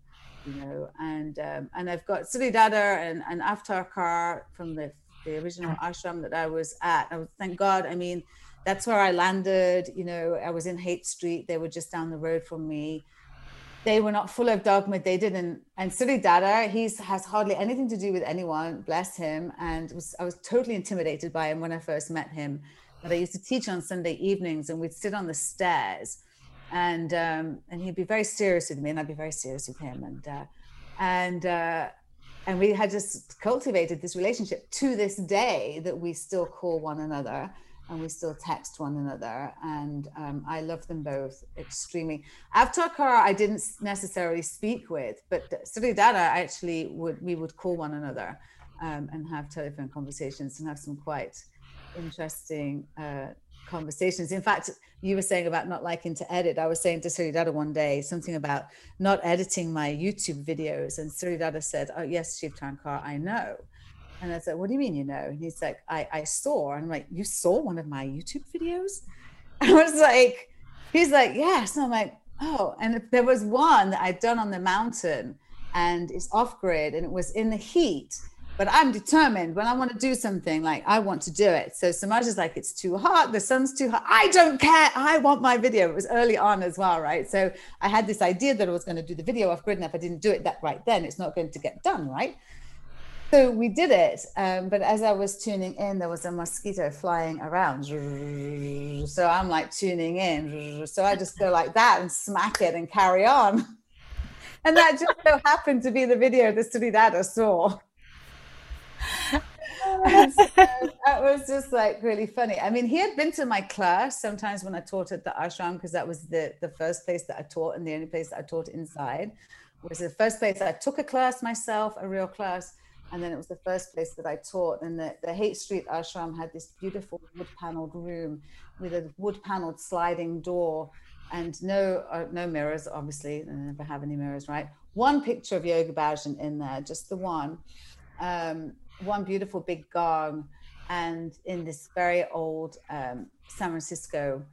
you know and um and i've got Siddhi Dada and and Avtaar from the the original ashram that I was at. I was, thank God. I mean, that's where I landed. You know, I was in Haight Street. They were just down the road from me. They were not full of dogma. They didn't. And Siddhi Dada, he's has hardly anything to do with anyone. Bless him. And was, I was totally intimidated by him when I first met him. But I used to teach on Sunday evenings, and we'd sit on the stairs, and um, and he'd be very serious with me, and I'd be very serious with him. And uh, and uh, and we had just cultivated this relationship to this day that we still call one another and we still text one another. And um, i love them both extremely. Avtaar Kaur i didn't necessarily speak with but Siddhi Dada actually would we would call one another um, and have telephone conversations and have some quite interesting uh, conversations. In fact, you were saying about not liking to edit. I was saying to Siddhi Dada one day something about not editing my YouTube videos. And Siddhi Dada said, Oh, yes, Shiv Tankar, I know. And I said, What do you mean you know? And he's like, I, I saw. And I'm like, You saw one of my YouTube videos? I was like, He's like, Yes. And I'm like, Oh. And there was one that I'd done on the mountain and it's off grid and it was in the heat but I'm determined when I want to do something, like I want to do it. So Samaj is like, it's too hot, the sun's too hot. I don't care. I want my video. It was early on as well, right? So I had this idea that I was going to do the video off grid, and if I didn't do it that right then, it's not going to get done, right? So we did it, um, but as I was tuning in, there was a mosquito flying around. So I'm like tuning in. So I just go like that and smack it and carry on. And that just so happened to be the video that Dada saw so that was just like really funny. I mean, he had been to my class sometimes when I taught at the ashram because that was the the first place that I taught and the only place that I taught inside. Was the first place I took a class myself, a real class, and then it was the first place that I taught. And the, the Haight Street ashram had this beautiful wood paneled room with a wood paneled sliding door and no uh, no mirrors, obviously. They never have any mirrors, right? One picture of Yogi Bhajan in there, just the one. Um, one beautiful big gong and in this very old um, San Francisco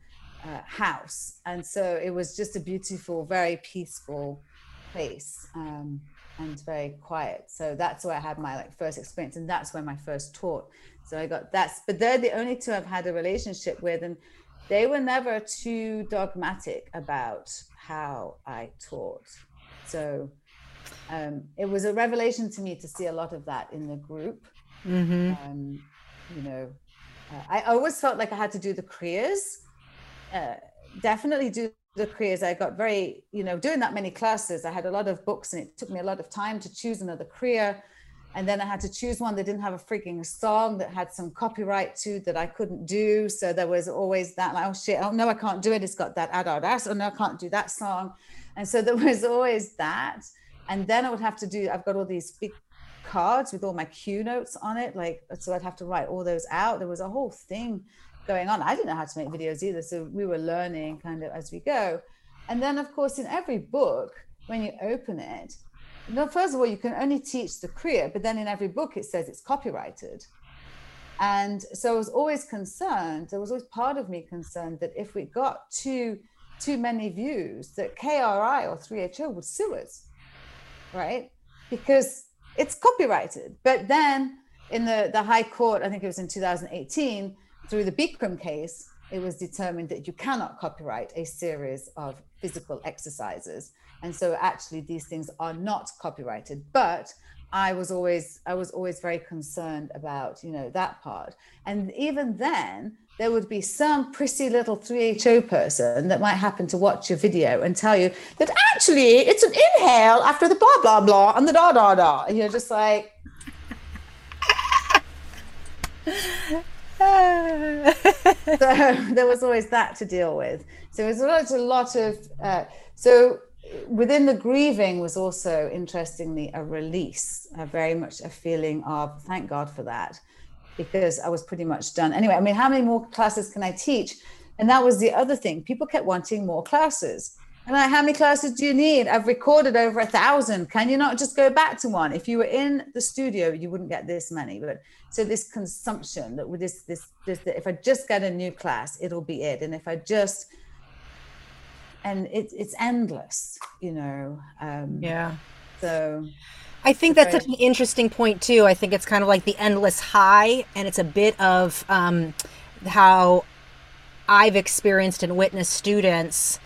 uh, house. And so it was just a beautiful, very peaceful place um, and very quiet. So that's where I had my like first experience, and that's where my first taught. So I got that's, but they're the only two I've had a relationship with, and they were never too dogmatic about how I taught. So um, it was a revelation to me to see a lot of that in the group. Mm-hmm. Um, you know, uh, I always felt like I had to do the kriyas. Uh, definitely do the kriyas. I got very, you know, doing that many classes. I had a lot of books, and it took me a lot of time to choose another kriya. And then I had to choose one that didn't have a freaking song that had some copyright to that I couldn't do. So there was always that, like, oh shit, oh no, I can't do it. It's got that adult ass. Oh no, I can't do that song. And so there was always that and then I would have to do. I've got all these big cards with all my cue notes on it, like so I'd have to write all those out. There was a whole thing going on. I didn't know how to make videos either, so we were learning kind of as we go. And then, of course, in every book, when you open it, no, first of all, you can only teach the kriya, but then in every book it says it's copyrighted. And so I was always concerned, there was always part of me concerned that if we got too too many views, that KRI or 3HO would sue us right? Because it's copyrighted. But then in the, the High Court, I think it was in 2018, through the Bikram case, it was determined that you cannot copyright a series of physical exercises. And so actually these things are not copyrighted. But I was always I was always very concerned about, you know, that part. And even then, there would be some prissy little 3HO person that might happen to watch your video and tell you that actually it's an inhale after the blah blah blah and the da da da. And you're just like so there was always that to deal with. So it was a lot of uh, so within the grieving was also interestingly a release, a very much a feeling of thank God for that, because I was pretty much done. Anyway, I mean, how many more classes can I teach? And that was the other thing. People kept wanting more classes. And I, how many classes do you need? I've recorded over a thousand. Can you not just go back to one? If you were in the studio, you wouldn't get this many. But so this consumption that with this, this, this, that if I just get a new class, it'll be it. And if I just, and it, it's endless, you know. Um, yeah. So I think that's such an interesting point too. I think it's kind of like the endless high, and it's a bit of um, how I've experienced and witnessed students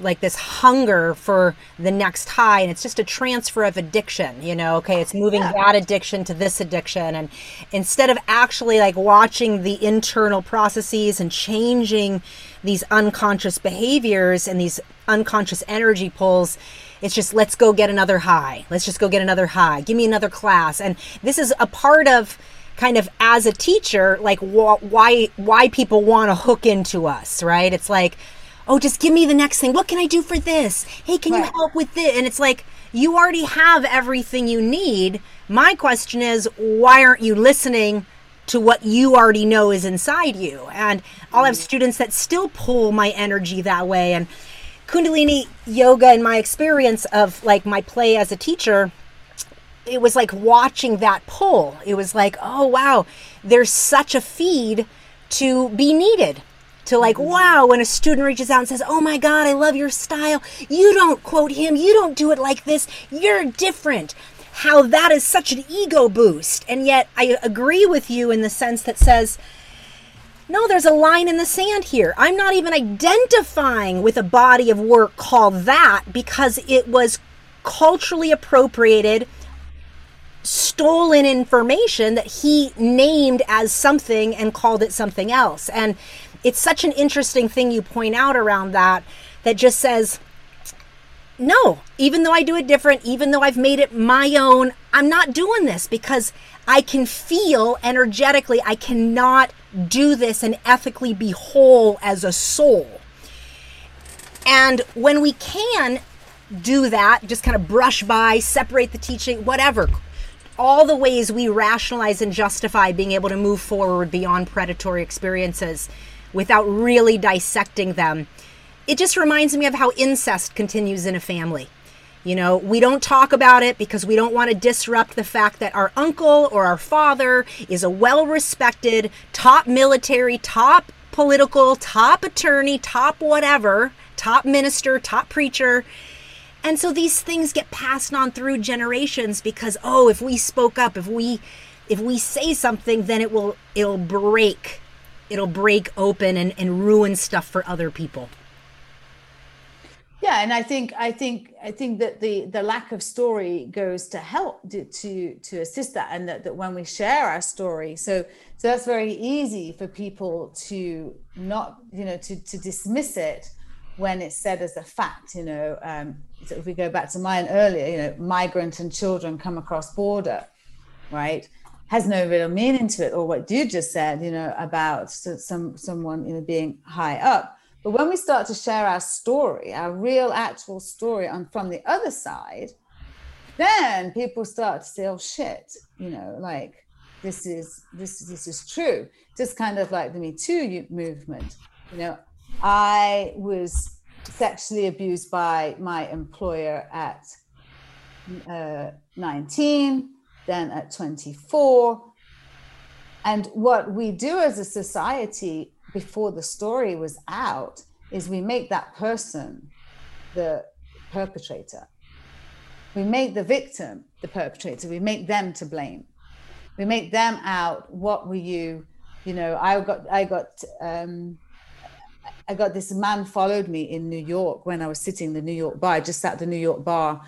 like this hunger for the next high and it's just a transfer of addiction you know? Okay it's moving yeah. that addiction to this addiction and instead of actually like watching the internal processes and changing these unconscious behaviors and these unconscious energy pulls it's just let's go get another high. Let's just go get another high. Give me another class. And this is a part of kind of as a teacher like wh- why why people want to hook into us right? It's like oh, just give me the next thing. What can I do for this? Hey, can right. you help with this? And it's like, you already have everything you need. My question is, why aren't you listening to what you already know is inside you? And I'll have mm. students that still pull my energy that way. And Kundalini yoga, in my experience of like my play as a teacher, it was like watching that pull. It was like, oh, wow, there's such a feed to be needed to like, mm-hmm. wow, when a student reaches out and says, oh my God, I love your style. You don't quote him. You don't do it like this. You're different. How that is such an ego boost. And yet I agree with you in the sense that says, no, there's a line in the sand here. I'm not even identifying with a body of work called that because it was culturally appropriated, stolen information that he named as something and called it something else. And it's such an interesting thing you point out around that that just says no even though i do it different even though i've made it my own i'm not doing this because i can feel energetically i cannot do this and ethically be whole as a soul. And when we can do that just kind of brush by separate the teaching whatever all the ways we rationalize and justify being able to move forward beyond predatory experiences without really dissecting them. It just reminds me of how incest continues in a family. You know, we don't talk about it because we don't want to disrupt the fact that our uncle or our father is a well respected, top military, top political, top attorney, top whatever, top minister, top preacher. And so these things get passed on through generations because oh, if we spoke up, if we if we say something, then it will it'll break it'll break open and, and ruin stuff for other people. Yeah and i think i think i think that the the lack of story goes to help to to, assist that and that, that when we share our story so so that's very easy for people to not you know to to dismiss it when it's said as a fact you know um, so if we go back to mine earlier you know migrant and children come across border right has no real meaning to it or what you just said you know about some someone you know being high up. But when we start to share our story our real actual story on from the other side then people start to say oh shit you know like this is this this is true. Just kind of like the me too movement you know. I was sexually abused by my employer at uh, 19 then at 24. And what we do as a society before the story was out is we make that person the perpetrator. We make the victim the perpetrator. We make them to blame. We make them out. What were you? You know, I got, I got, um, I got this man followed me in New York when I was sitting the New York bar. I just sat the New York bar,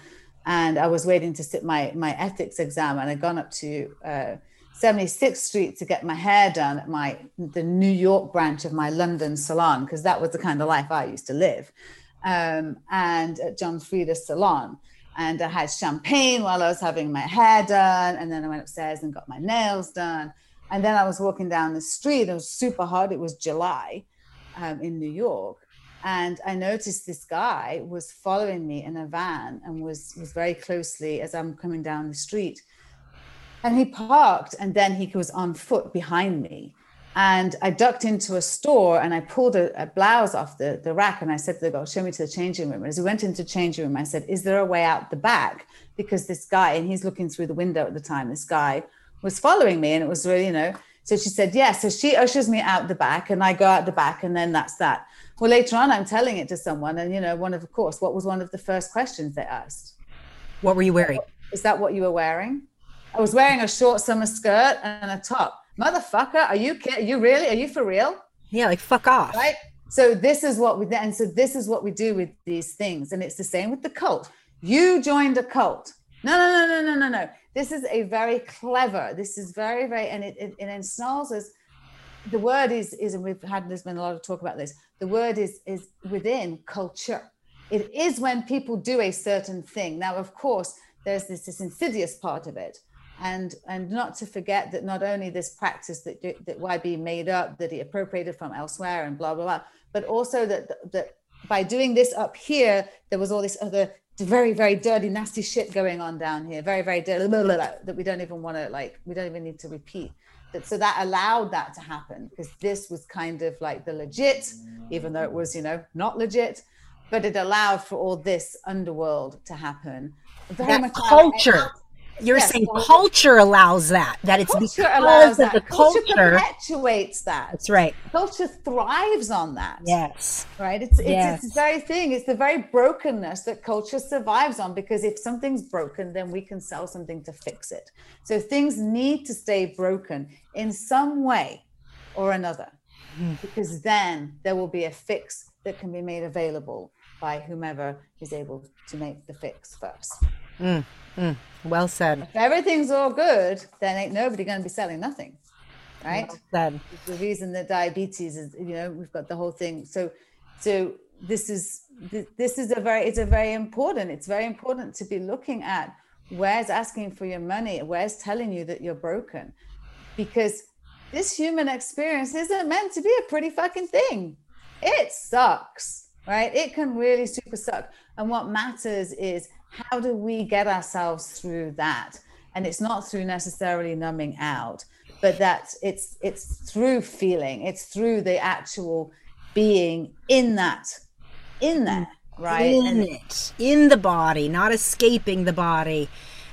and I was waiting to sit my my ethics exam, and I'd gone up to. Uh, 76th Street to get my hair done at my the New York branch of my London salon because that was the kind of life I used to live, um, and at John Frieda's salon. And I had champagne while I was having my hair done, and then I went upstairs and got my nails done. And then I was walking down the street. It was super hot. It was July um, in New York, and I noticed this guy was following me in a van and was was very closely as I'm coming down the street and he parked and then he was on foot behind me. And I ducked into a store and I pulled a, a, blouse off the, the rack and I said to the girl, show me to the changing room. And as we went into the changing room, I said, is there a way out the back? Because this guy, and he's looking through the window at the time, this guy was following me and it was really, you know, so she said, yes. Yeah. So she ushers me out the back and I go out the back and then that's that. Well, later on, I'm telling it to someone and, you know, one of, of course, what was one of the first questions they asked? What were you wearing? Is that what you were wearing? I was wearing a short summer skirt and a top. Motherfucker, are you kidding? Are you really? Are you for real? Yeah, like fuck off. Right. So this is what we and so this is what we do with these things, and it's the same with the cult. You joined a cult. No, no, no, no, no, no, no. This is a very clever. This is very, very, and it, it, it ensnarls us. The word is is, and we've had there's been a lot of talk about this. The word is is within culture. It is when people do a certain thing. Now, of course, there's this, this insidious part of it and and not to forget that not only this practice that that YB made up that he appropriated from elsewhere and blah blah blah, but also that that by doing this up here, there was all this other very very dirty nasty shit going on down here, very very dirty blah, blah, blah, that we don't even want to like we don't even need to repeat. That so that allowed that to happen because this was kind of like the legit, even though it was you know not legit, but it allowed for all this underworld to happen. Very that much culture. You're yes, saying culture allows that. That it's culture because of that. the culture, culture perpetuates that. That's right. Culture thrives on that. Yes. Right. It's it's, yes. it's the very thing. It's the very brokenness that culture survives on. Because if something's broken, then we can sell something to fix it. So things need to stay broken in some way or another, mm. because then there will be a fix that can be made available by whomever is able to make the fix first. Mm, mm, well said. If everything's all good, then ain't nobody going to be selling nothing, right? Well said. The reason that diabetes is, you know, we've got the whole thing. So, so this is this is a very it's a very important. It's very important to be looking at where's asking for your money, where's telling you that you're broken, because this human experience isn't meant to be a pretty fucking thing. It sucks, right? It can really super suck. And what matters is how do we get ourselves through that? And it's not through necessarily numbing out but that it's it's through feeling it's through the actual being in that in there right? In and, it in the body not escaping the body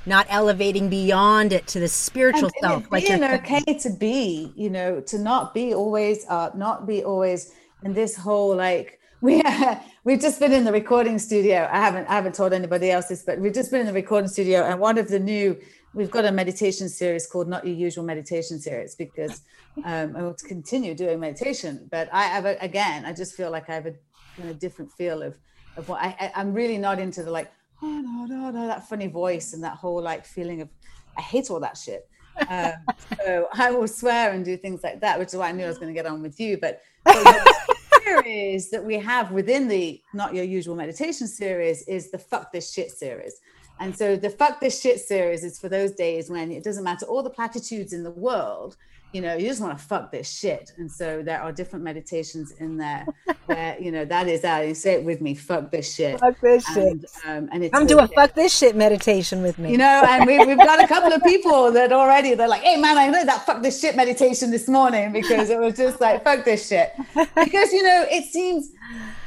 not elevating beyond it to the spiritual and, self and like being okay to be you know to not be always uh not be always in this whole like we we've just been in the recording studio. I haven't I haven't told anybody else this, but we've just been in the recording studio, and one of the new we've got a meditation series called Not Your Usual Meditation Series because um, I will continue doing meditation. But I have a, again, I just feel like I have a kind of different feel of of what I, I am really not into the like oh no no no that funny voice and that whole like feeling of I hate all that shit. Um, so I will swear and do things like that, which is why I knew I was going to get on with you. But, but series that we have within the Not Your Usual Meditation series is the Fuck This Shit series. And so the Fuck This Shit series is for those days when it doesn't matter all the platitudes in the world, you know, you just want to fuck this shit. And so there are different meditations in there where, you know, that is that. You say it with me, fuck this shit. Fuck this and, shit. Um, and it's Come do a fuck this shit meditation with me. You know, and we, we've got a couple of people that already, they're like, hey man, I know that fuck this shit meditation this morning because it was just like, fuck this shit. Because, you know, it seems,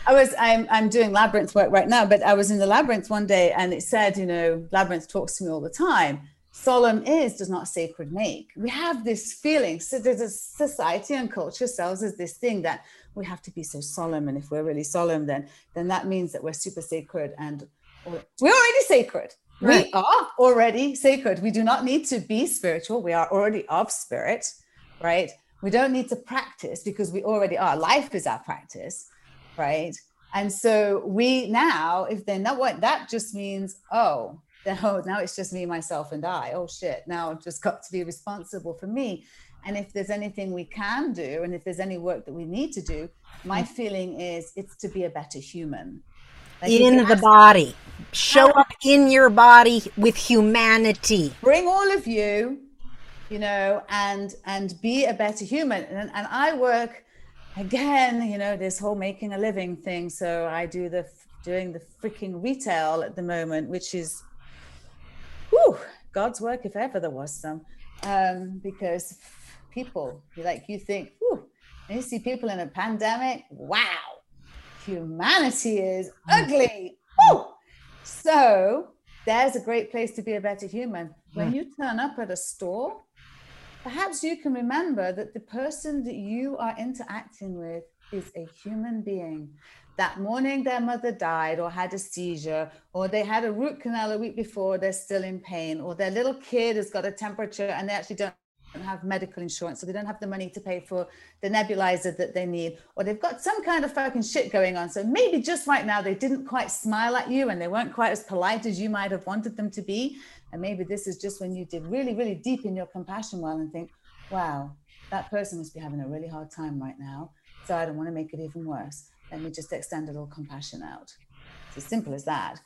I was I'm I'm doing labyrinth work right now, but I was in the labyrinth one day and it said, you know, labyrinth talks to me all the time solemn is does not sacred make. We have this feeling. So there's a society and culture sells us this thing that we have to be so solemn, and if we're really solemn, then then that means that we're super sacred and we're already sacred. Right. We are already sacred. We do not need to be spiritual. We are already of spirit, right? We don't need to practice because we already are. Life is our practice, right? And so we now, if they're not what that just means, oh, oh, now it's just me, myself, and I. Oh shit, now I've just got to be responsible for me. And if there's anything we can do, and if there's any work that we need to do, my mm. feeling is it's to be a better human. Like in the body. Show up in your body with humanity. Bring all of you, you know, and and be a better human. And, and I work again, you know, this whole making a living thing. So I do the doing the freaking retail at the moment, which is God's work if ever there was some. Um, because people, like you think, whew, you see people in a pandemic, wow, humanity is ugly. Woo! So there's a great place to be a better human. When you turn up at a store, perhaps you can remember that the person that you are interacting with is a human being. That morning their mother died or had a seizure, or they had a root canal a week before, they're still in pain, or their little kid has got a temperature and they actually don't have medical insurance, so they don't have the money to pay for the nebulizer that they need, or they've got some kind of fucking shit going on. So maybe just right now they didn't quite smile at you and they weren't quite as polite as you might have wanted them to be. And maybe this is just when you dig really, really deep in your compassion well and think, wow, that person must be having a really hard time right now. So I don't want to make it even worse. Let me just extend a little compassion out. It's as simple as that.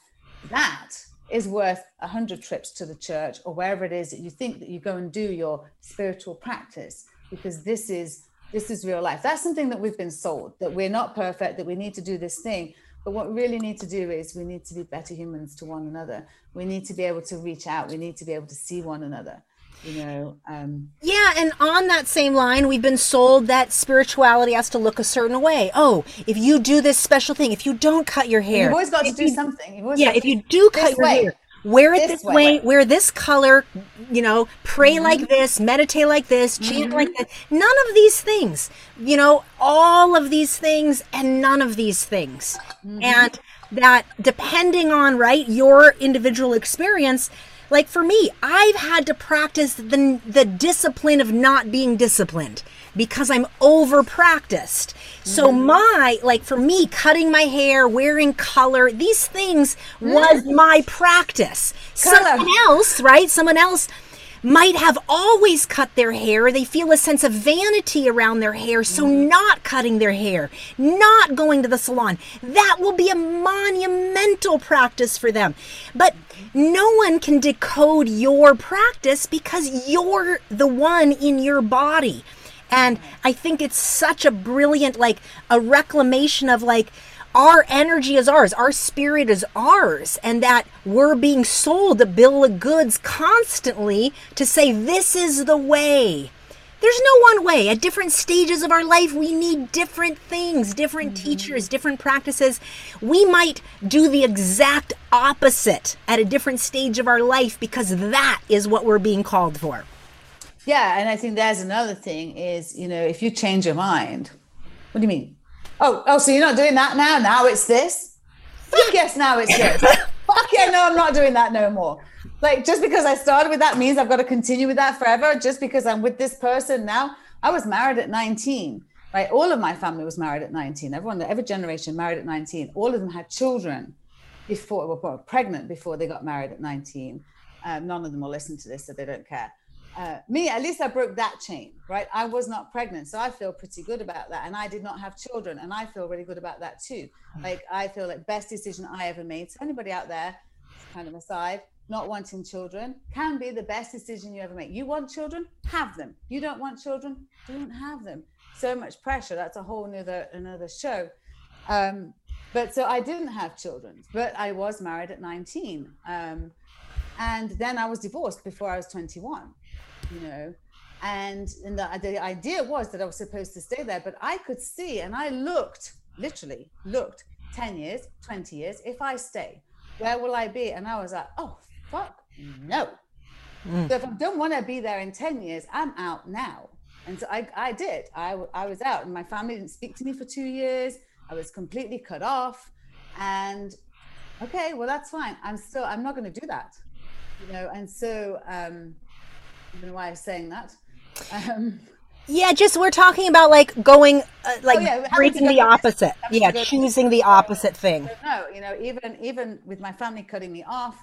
That is worth a hundred trips to the church or wherever it is that you think that you go and do your spiritual practice because this is this is real life. That's something that we've been sold that we're not perfect that we need to do this thing. But what we really need to do is we need to be better humans to one another. We need to be able to reach out. We need to be able to see one another you know um yeah and on that same line we've been sold that spirituality has to look a certain way oh if you do this special thing if you don't cut your hair you've always got to do you, something yeah if you do cut your way. hair wear it this, this way, way, wear this color you know pray mm-hmm. like this meditate like this chant mm-hmm. like that none of these things you know all of these things and none of these things mm-hmm. and that depending on right your individual experience like for me, I've had to practice the, the discipline of not being disciplined because I'm over practiced. So mm-hmm. my like for me cutting my hair, wearing color, these things was mm. my practice. Color. Someone else, right? Someone else might have always cut their hair. They feel a sense of vanity around their hair, so mm. not cutting their hair, not going to the salon, that will be a monumental practice for them. But no one can decode your practice because you're the one in your body. And I think it's such a brilliant, like, a reclamation of, like, our energy is ours, our spirit is ours, and that we're being sold a bill of goods constantly to say, this is the way. There's no one way. At different stages of our life, we need different things, different mm-hmm. teachers, different practices. We might do the exact opposite at a different stage of our life because that is what we're being called for. Yeah, and I think there's another thing is, you know, if you change your mind, what do you mean? Oh, oh, so you're not doing that now? Now it's this? Fuck yes, now it's this. Fuck yeah, no, I'm not doing that no more. Like just because I started with that means I've got to continue with that forever. Just because I'm with this person now. I was married at 19, right? All of my family was married at 19. Everyone, every generation married at 19. All of them had children before, were pregnant before they got married at 19. Um, none of them will listen to this, so they don't care uh, me, at least I broke that chain, right? I was not pregnant. So I feel pretty good about that. And I did not have children. And I feel really good about that too. Hmm. Like, I feel like best decision I ever made. So anybody out there, kind of aside, not wanting children can be the best decision you ever make. You want children? Have them. You don't want children? Don't have them. So much pressure. That's a whole nother, another show. Um, but so I didn't have children, but I was married at 19. Um, and then I was divorced before I was 21 you know. And, and the, the idea was that i was supposed to stay there but i could see and i looked literally looked 10 years 20 years if i stay where will i be? And i was like oh fuck no. Mm. so if i don't want to be there in 10 years i'm out now. And so i, I did. I, I was out. And my family didn't speak to me for two years. I was completely cut off. And okay, well, that's fine. I'm still, I'm not going to do that, you know. And so, um, Know why I'm saying that. Um, yeah, just we're talking about like going, uh, like Oh, yeah, breaking the opposite. Yeah, choosing the opposite thing. no, you know, even even with my family cutting me off,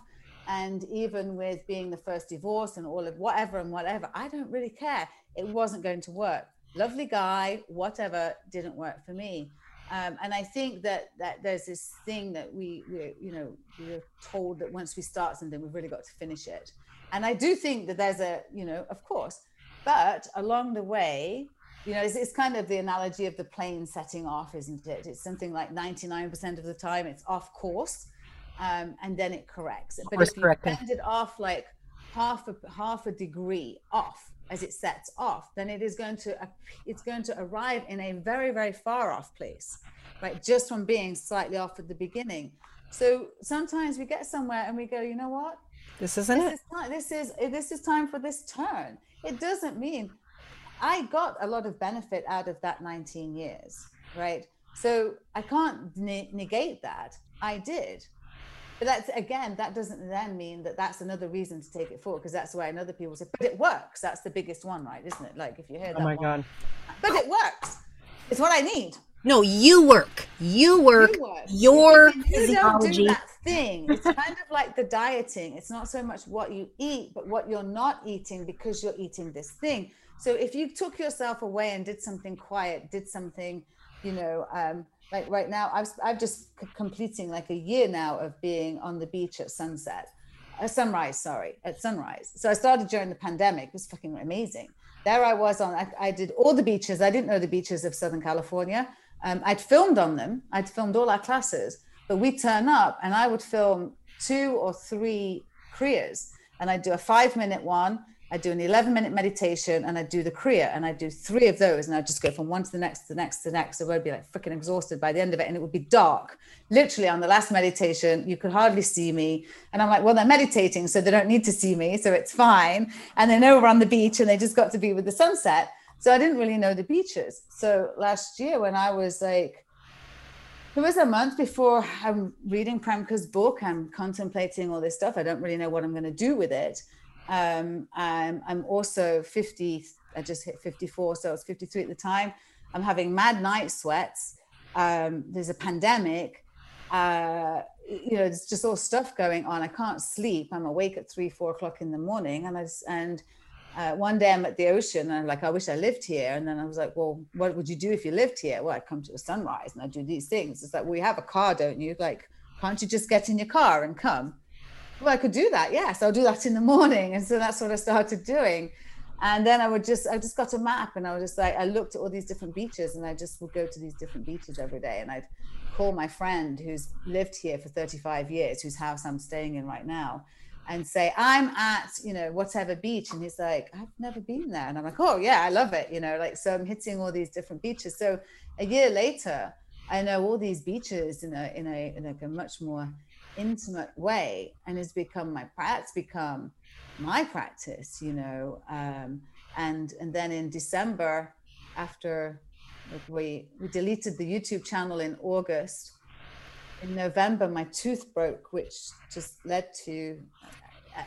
and even with being the first divorce and all of whatever and whatever, I don't really care. It wasn't going to work. Lovely guy, whatever, didn't work for me. Um, and I think that that there's this thing that we, we, you know, we're told that once we start something, we've really got to finish it. And I do think that there's a, you know, of course, but along the way, you know, it's, it's kind of the analogy of the plane setting off, isn't it? It's something like 99% of the time it's off course, um, and then it corrects. But Course if you correcting. send it off like half a half a degree off as it sets off, then it is going to it's going to arrive in a very very far off place, right? Just from being slightly off at the beginning. So sometimes we get somewhere and we go, you know what? This isn't this it. is time, this is eh, this is time for this turn. It doesn't mean I got a lot of benefit out of that 19 years, right? So I can't ne- negate that. I did. But that's again, that doesn't then mean that that's another reason to take it forward because that's why another people say, but it works. That's the biggest one, right? Isn't it? Like if you hear oh that, Oh my one, god. but it works. It's what I need. No, you work. You work. You work. Your If you don't do physiology. that thing. It's kind of like the dieting. It's not so much what you eat, but what you're not eating because you're eating this thing. So if you took yourself away and did something quiet, did something, you know, um, like right now, I've I've just c- completing like a year now of being on the beach at sunset, uh, sunrise. Sorry, at sunrise. So I started during the pandemic. It was fucking amazing. There I was on. I, I did all the beaches. I didn't know the beaches of Southern California. Um, I'd filmed on them. I'd filmed all our classes, but we turn up and I would film two or three kriyas, and I'd do a five minute one. I'd do an 11 minute meditation and I'd do the kriya and I'd do three of those and I'd just go from one to the next, to the next, to the next. So I'd be like freaking exhausted by the end of it and it would be dark. Literally on the last meditation, you could hardly see me. And I'm like, well, they're meditating, so they don't need to see me. So it's fine. And then over on the beach and they just got to be with the sunset. So I didn't really know the beaches. So last year when I was like, it was a month before I'm reading Premka's book. I'm contemplating all this stuff. I don't really know what I'm going to do with it. Um, I'm, I'm also 50. I just hit 54, so I was 53 at the time. I'm having mad night sweats. Um, there's a pandemic. Uh, you know, there's just all stuff going on. I can't sleep. I'm awake at three, four o'clock in the morning, and I and uh, one day I'm at the ocean and I'm like, I wish I lived here. And then I was like, well, what would you do if you lived here? Well, I'd come to the sunrise and I'd do these things. It's like, well, you have a car, don't you? Like, can't you just get in your car and come? Well, I could do that. Yes, I'll do that in the morning. And so that's what I started doing. And then I would just, I just got a map and I was just like, I looked at all these different beaches and I just would go to these different beaches every day. And I'd call my friend who's lived here for 35 years, whose house I'm staying in right now, and say, I'm at, you know, whatever beach. And he's like, I've never been there. And I'm like, oh, yeah, I love it. You know, like, so I'm hitting all these different beaches. So a year later, I know all these beaches in a, in a, in like a much more intimate way. And it's become my practice, become my practice, you know. Um, and, and then in December, after we, we deleted the YouTube channel in August, in November, my tooth broke, which just led to I,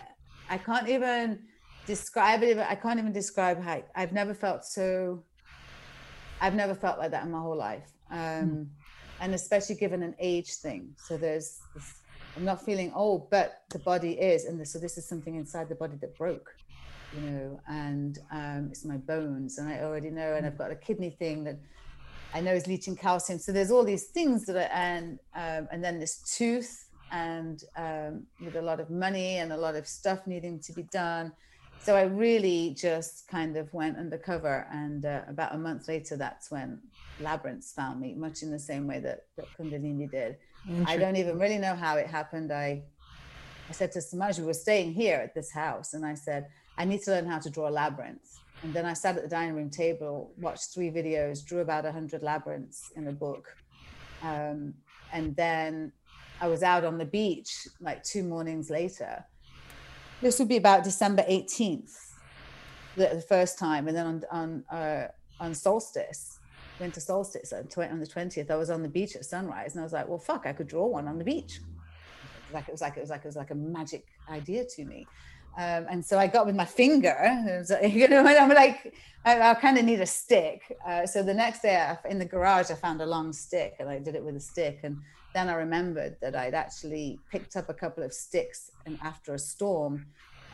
I can't even describe it. I can't even describe how I've never felt so. I've never felt like that in my whole life, um, and especially given an age thing. So there's, this, I'm not feeling old, but the body is, and so this is something inside the body that broke, you know, and um, it's my bones, and I already know, and I've got a kidney thing that I know is leaching calcium. So there's all these things that are, and um, and then this tooth, and um, with a lot of money and a lot of stuff needing to be done. So I really just kind of went undercover, and uh, about a month later, that's when Labyrinths found me, much in the same way that, that Kundalini did. I don't even really know how it happened. I I said to Samaj, we were staying here at this house, and I said, I need to learn how to draw labyrinths. And then I sat at the dining room table, watched three videos, drew about 100 labyrinths in a book. Um, and then I was out on the beach like two mornings later. This would be about December 18th, the, the first time. And then on, on, uh, on solstice, winter solstice on, tw- on the 20th, I was on the beach at sunrise and I was like, well, fuck, I could draw one on the beach. like it was like it was like it was like a magic idea to me. Um, and so I got with my finger, you know, I'm like, I, I kind of need a stick. Uh, so the next day I, in the garage, I found a long stick and I did it with a stick. And then I remembered that I'd actually picked up a couple of sticks and after a storm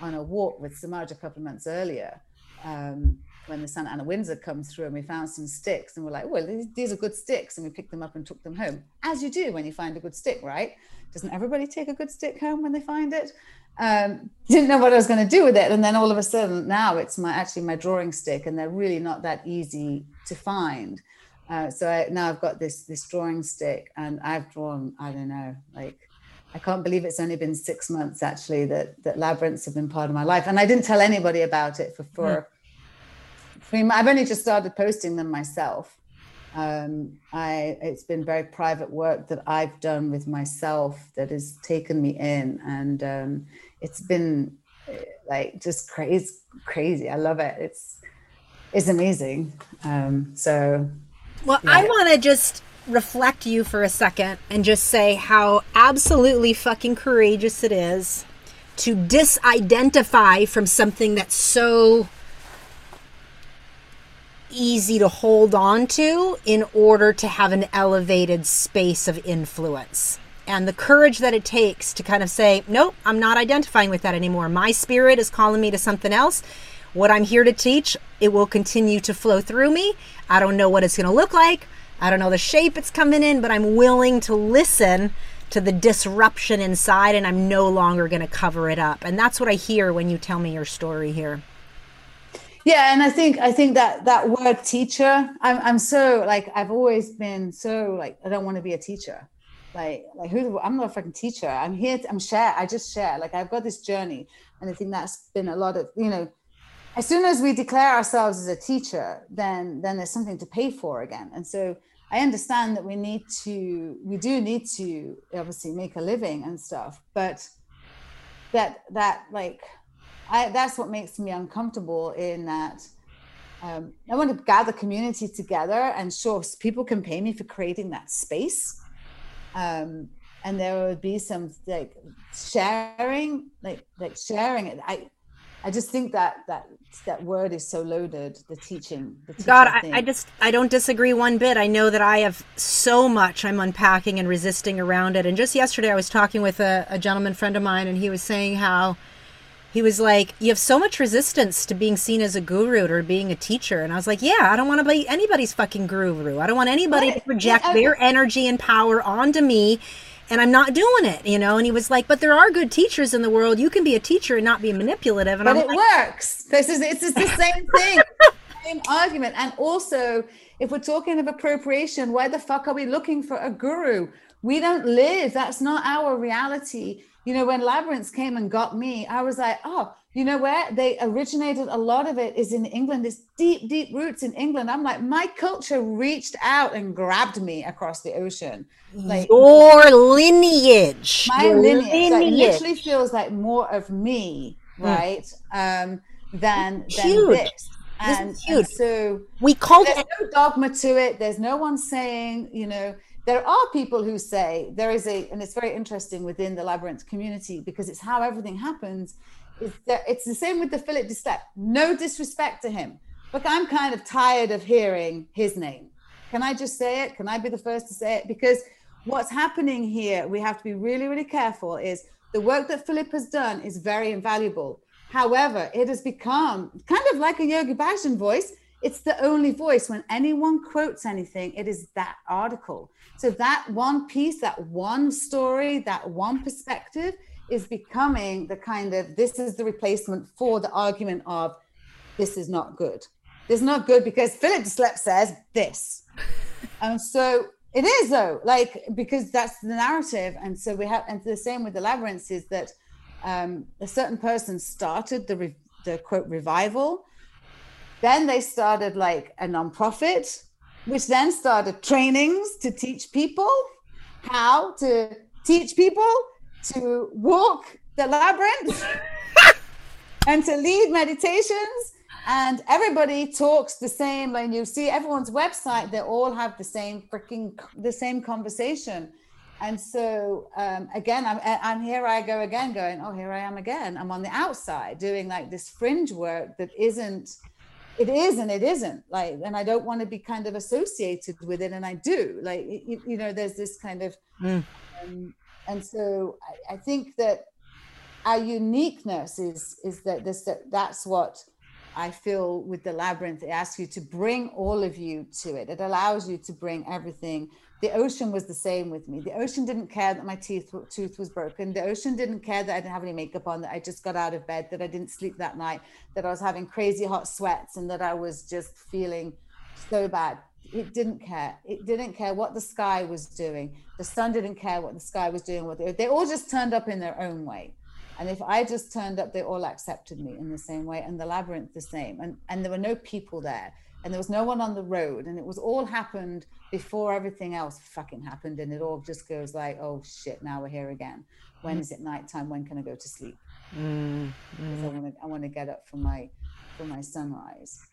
on a walk with Samaj a couple of months earlier. Um, when the Santa Ana winds had come through and we found some sticks and we're like, well, these, these, are good sticks. And we picked them up and took them home, as you do when you find a good stick, right? Doesn't everybody take a good stick home when they find it? Um, didn't know what I was going to do with it. And then all of a sudden now it's my actually my drawing stick and they're really not that easy to find. Uh, so I, now I've got this this drawing stick and I've drawn, I don't know, like I can't believe it's only been six months actually that that labyrinths have been part of my life. And I didn't tell anybody about it for for mm I've only just started posting them myself. Um, I it's been very private work that I've done with myself that has taken me in, and um, it's been eh, like just crazy, crazy. I love it. It's it's amazing. Um, so, well, yeah. I want to just reflect you for a second and just say how absolutely fucking courageous it is to disidentify from something that's so easy to hold on to in order to have an elevated space of influence. And the courage that it takes to kind of say, nope, I'm not identifying with that anymore. My spirit is calling me to something else. What I'm here to teach, it will continue to flow through me. I don't know what it's going to look like. I don't know the shape it's coming in, but I'm willing to listen to the disruption inside and I'm no longer going to cover it up. And that's what I hear when you tell me your story here yeah and i think i think that that word teacher i'm, I'm so like i've always been so like i don't want to be a teacher like like who i'm not a fucking teacher. I'm here to, i'm share i just share. Like i've got this journey and i think that's been a lot of you know as soon as we declare ourselves as a teacher then then there's something to pay for again. And so i understand that we need to we do need to obviously make a living and stuff but that that like I, that's what makes me uncomfortable in that um, I want to gather community together and sure people can pay me for creating that space. Um, and there would be some like sharing, like like sharing it. I I just think that that that word is so loaded. The teaching, the God, I, I, just I don't disagree one bit. I know that I have so much I'm unpacking and resisting around it. And just yesterday, I was talking with a, a gentleman friend of mine, and he was saying how he was like, You have so much resistance to being seen as a guru or being a teacher. And I was like, Yeah, I don't want to be anybody's fucking guru. I don't want anybody to project yeah, their energy and power onto me. And I'm not doing it, you know. And he was like, "But there are good teachers in the world. You can be a teacher and not be manipulative." And but I'm it like, works. This is it's the same thing, same argument. And also, if we're talking of appropriation, why the fuck are we looking for a guru? We don't live. That's not our reality you know, when Labyrinths came and got me, I was like, oh, you know where they originated? A lot of it is in England. There's deep, deep roots in England. I'm like, my culture reached out and grabbed me across the ocean. Like your lineage, my your lineage, lineage. literally feels like more of me, hmm. right? Mm. Um, than than this. And, this and, so we call there's it no dogma to it. There's no one saying, you know, there are people who say there is a, and it's very interesting within the labyrinth community because it's how everything happens. Is that it's the same with the Philip Deslippe. No disrespect to him, but I'm kind of tired of hearing his name. Can I just say it? Can I be the first to say it? Because what's happening here, we have to be really, really careful. Is the work that Philip has done is very invaluable. However, it has become kind of like a Yogi Bhajan voice. It's the only voice. When anyone quotes anything, it is that article. So that one piece, that one story, that one perspective is becoming the kind of this is the replacement for the argument of this is not good. This is not good because Philip Deslippe says this. and so it is though, like because that's the narrative. And so we have, and the same with the labyrinths is that um, a certain person started the re, the quote revival. Then they started like a nonprofit which then started trainings to teach people how to teach people to walk the labyrinth and to lead meditations. And everybody talks the same. When you see everyone's website, they all have the same freaking the same conversation. and so um, again I'm, I'm here i go again going oh here i am again i'm on the outside doing like this fringe work that isn't it is and it isn't like and i don't want to be kind of associated with it and i do like you, you know there's this kind of mm. um, and so I, I, think that our uniqueness is is that this that that's what I feel with the labyrinth, it asks you to bring all of you to it. It allows you to bring everything. The ocean was the same with me. The ocean didn't care that my teeth tooth was broken. The ocean didn't care that I didn't have any makeup on, that I just got out of bed, that I didn't sleep that night, that I was having crazy hot sweats, and that I was just feeling so bad. It didn't care. It didn't care what the sky was doing. The sun didn't care what the sky was doing. What they, they all just turned up in their own way. And if I just turned up, they all accepted me in the same way, and the labyrinth the same. And and there were no people there, and there was no one on the road, and it was all happened before everything else fucking happened, and it all just goes like, oh shit, now we're here again. When mm. it nighttime? When can I go to sleep? Mm. Mm. I want to I want to get up for my for my sunrise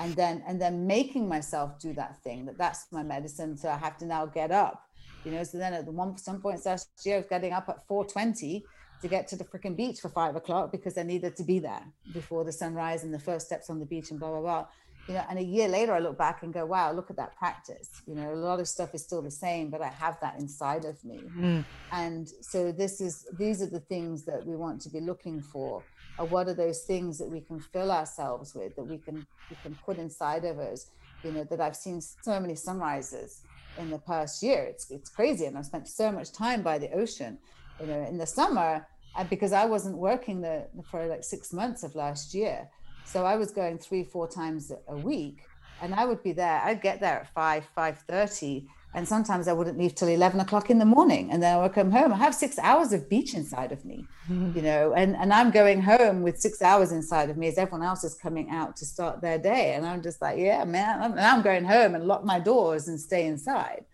and then and then making myself do that thing that that's my medicine so i have to now get up you know so then at the one some point last year i was getting up at 420 to get to the freaking beach for five o'clock because I needed to be there before the sunrise and the first steps on the beach and blah blah blah. You know, and a year later I look back and go, wow, look at that practice. You know, a lot of stuff is still the same, but I have that inside of me. Mm. And so this is these are the things that we want to be looking for. Or what are those things that we can fill ourselves with, that we can we can put inside of us? You know, that I've seen so many sunrises in the past year. It's it's crazy. And I've spent so much time by the ocean. You know, in the summer, because I wasn't working the, for like six months of last year. So I was going three, four times a week, and I would be there. I'd get there at five, five thirty, and sometimes I wouldn't leave till eleven o'clock in the morning, and then I would come home. I have six hours of beach inside of me, mm-hmm. you know, and and I'm going home with six hours inside of me as everyone else is coming out to start their day, and I'm just like, yeah, man, and I'm going home and lock my doors and stay inside,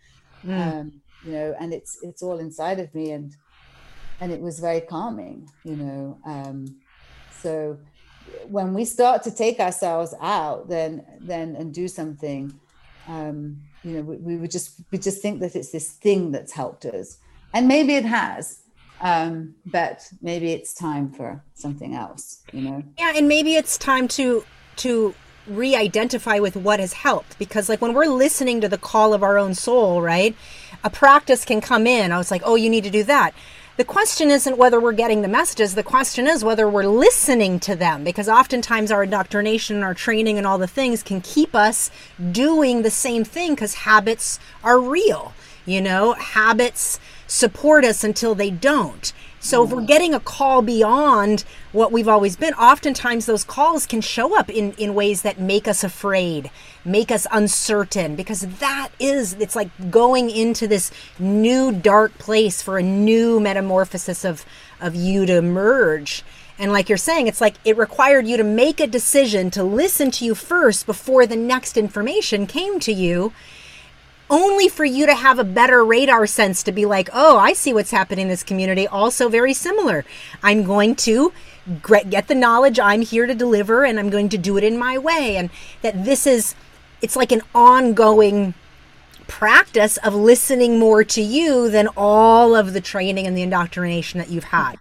mm. um, you know, and it's it's all inside of me, and and it was very calming you know um, so when we start to take ourselves out then then and do something um, you know we, we would just we just think that it's this thing that's helped us. And maybe it has um, but maybe it's time for something else you know? Yeah and maybe it's time to to re-identify with what has helped. Because like when we're listening to the call of our own soul right a practice can come in. I was like oh you need to do that the question isn't whether we're getting the messages. The question is whether we're listening to them because oftentimes our indoctrination and our training and all the things can keep us doing the same thing because habits are real. You know, habits support us until they don't. So if we're getting a call beyond what we've always been, oftentimes those calls can show up in, in ways that make us afraid, make us uncertain, because that is, it's like going into this new dark place for a new metamorphosis of, of you to emerge. And like you're saying, it's like it required you to make a decision to listen to you first before the next information came to you only for you to have a better radar sense to be like, oh, I see what's happening in this community. Also, very similar. I'm going to get the knowledge I'm here to deliver and I'm going to do it in my way. And that this is, it's like an ongoing practice of listening more to you than all of the training and the indoctrination that you've had.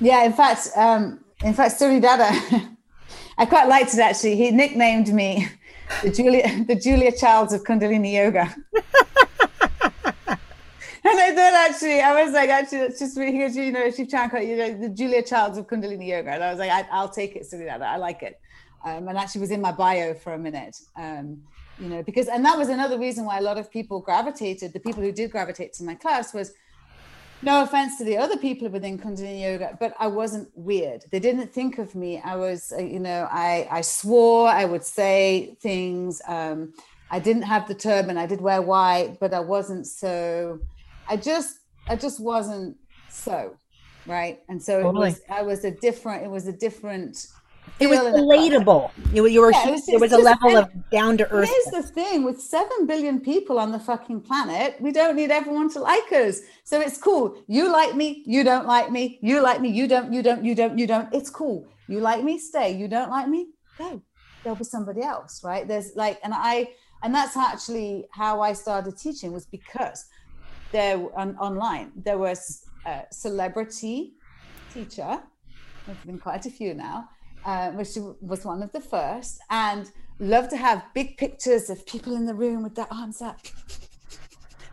Yeah, in fact, um, in fact, Dada, I quite liked it actually. He nicknamed me the Julia, the Julia Childs of Kundalini Yoga. And I thought actually, I was like, actually, it's just because you know, Shiv Chankar, you know, the Julia Childs of Kundalini Yoga. And I was like, I, will take it, Suridada. I like it. Um, and actually was in my bio for a minute. Um, you know, because, and that was another reason why a lot of people gravitated, the people who did gravitate to my class was no offense to the other people within Kundalini Yoga, but I wasn't weird. They didn't think of me. I was, uh, you know, I, I swore, I would say things. Um, I didn't have the turban. I did wear white, but I wasn't so, I just, I just wasn't so, right? And so totally. it was, I was a different, it was a different, it was relatable. You, you were yeah, it was, there was a level of down to earth. Here's the thing: with seven billion people on the fucking planet, we don't need everyone to like us. So it's cool. You like me, you don't like me. You like me, you don't, you don't, you don't, you don't. It's cool. You like me, stay. You don't like me, go. There'll be somebody else, right? There's like, and I, and that's actually how I started teaching was because there on, online there was a celebrity teacher. There's been quite a few now, uh, which was one of the first, and love to have big pictures of people in the room with their arms up.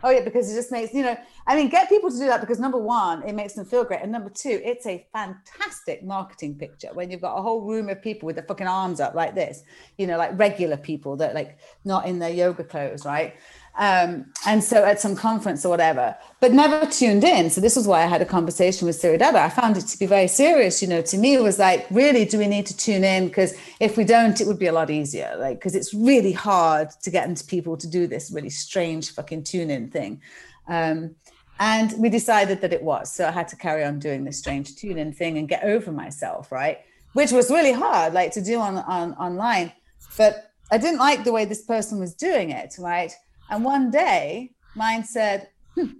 oh yeah, because it just makes you know. I mean, get people to do that because number one, it makes them feel great, and number two, it's a fantastic marketing picture when you've got a whole room of people with their fucking arms up like this. You know, like regular people that like not in their yoga clothes, right? Um, and so at some conference or whatever, but never tuned in. So this was why I had a conversation with Siri Dada. I found it to be very serious. You know, to me, it was like, really, do we need to tune in? Because if we don't, it would be a lot easier. Like, because it's really hard to get into people to do this really strange fucking tune in thing. Um, and we decided that it was. So I had to carry on doing this strange tune in thing and get over myself, right? Which was really hard, like to do on, on online. But I didn't like the way this person was doing it, right? And one day, mine said, hmm,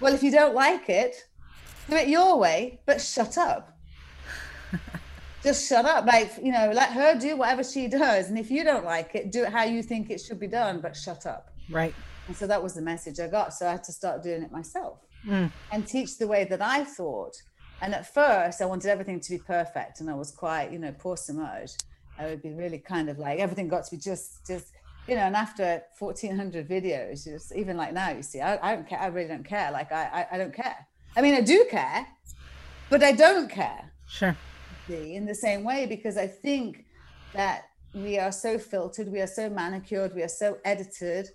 Well, if you don't like it, do it your way, but shut up. Just shut up. Like, you know, let her do whatever she does. And if you don't like it, do it how you think it should be done, but shut up. Right. And so that was the message I got. So I had to start doing it myself mm. and teach the way that I thought. And at first, I wanted everything to be perfect. And I was quite, you know, poor Samaj. I would be really kind of like everything got to be just, just, you know, and after 1400 videos, just even like now, you see, I, I don't care. I really don't care. Like, I, I, I, don't care. I mean, I do care, but I don't care. Sure. In the same way, because I think that we are so filtered, we are so manicured, we are so edited.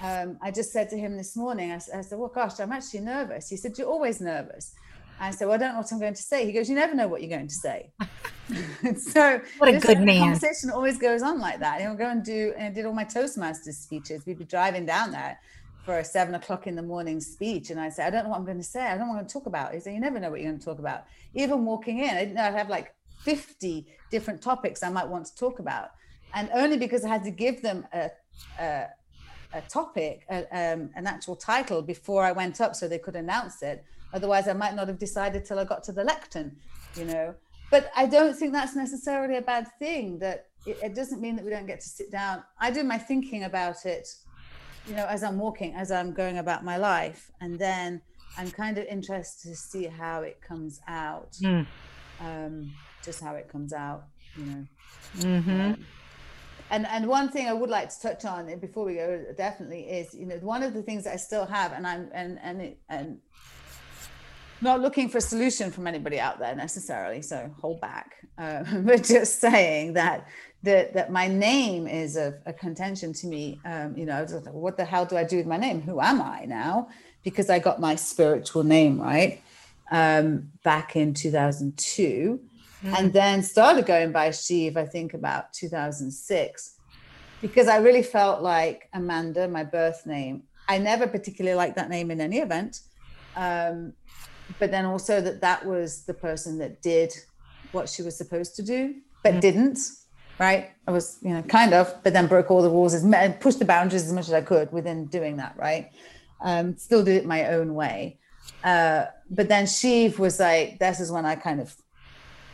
Um, I just said to him this morning, I, I said, well, gosh, I'm actually nervous. He said, you're always nervous. I said, well, I don't know what I'm going to say. He goes, you never know what you're going to say. so what a good man. Conversation always goes on like that. He'll go and do and I did all my Toastmasters speeches. We'd be driving down there for a seven o'clock in the morning speech, and I say, I don't know what I'm going to say. I don't know what I'm going to talk about. He said, you never know what you're going to talk about. Even walking in, I didn't know I'd have like 50 different topics I might want to talk about, and only because I had to give them a, a a topic, a, um, an actual title before I went up so they could announce it. Otherwise, I might not have decided till I got to the lectern, you know but I don't think that's necessarily a bad thing. That it, it, doesn't mean that we don't get to sit down. I do my thinking about it, you know, as I'm walking, as I'm going about my life, and then I'm kind of interested to see how it comes out. Mm. Um, just how it comes out, you know. Mm-hmm. Um, and and one thing I would like to touch on before we go definitely is you know one of the things that I still have and I'm and and it, and not looking for a solution from anybody out there necessarily so hold back uh, but just saying that that that my name is a, a contention to me um, you know what the hell do i do with my name who am i now because i got my spiritual name right um, back in 2002 mm. and then started going by Shiv, I think about 2006, because I really felt like Amanda, my birth name. I never particularly liked that name in any event. Um, but then also that that was the person that did what she was supposed to do but mm-hmm. didn't right? I was you know kind of but then broke all the rules and pushed the boundaries as much as i could within doing that right? Um, still did it my own way. Uh, but then Shiv was like this is when i kind of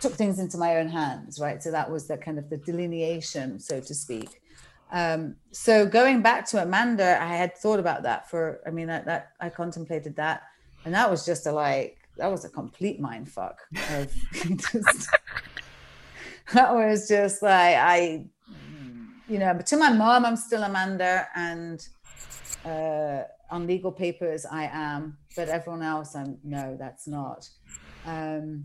took things into my own hands right? So that was the kind of the delineation so to speak. Um, so going back to amanda i had thought about that for i mean I, that i contemplated that and that was just a like that was a complete mind fuck of just, that was just like i you know but to my mom i'm still amanda and uh, on legal papers i am but everyone else i'm no that's not um,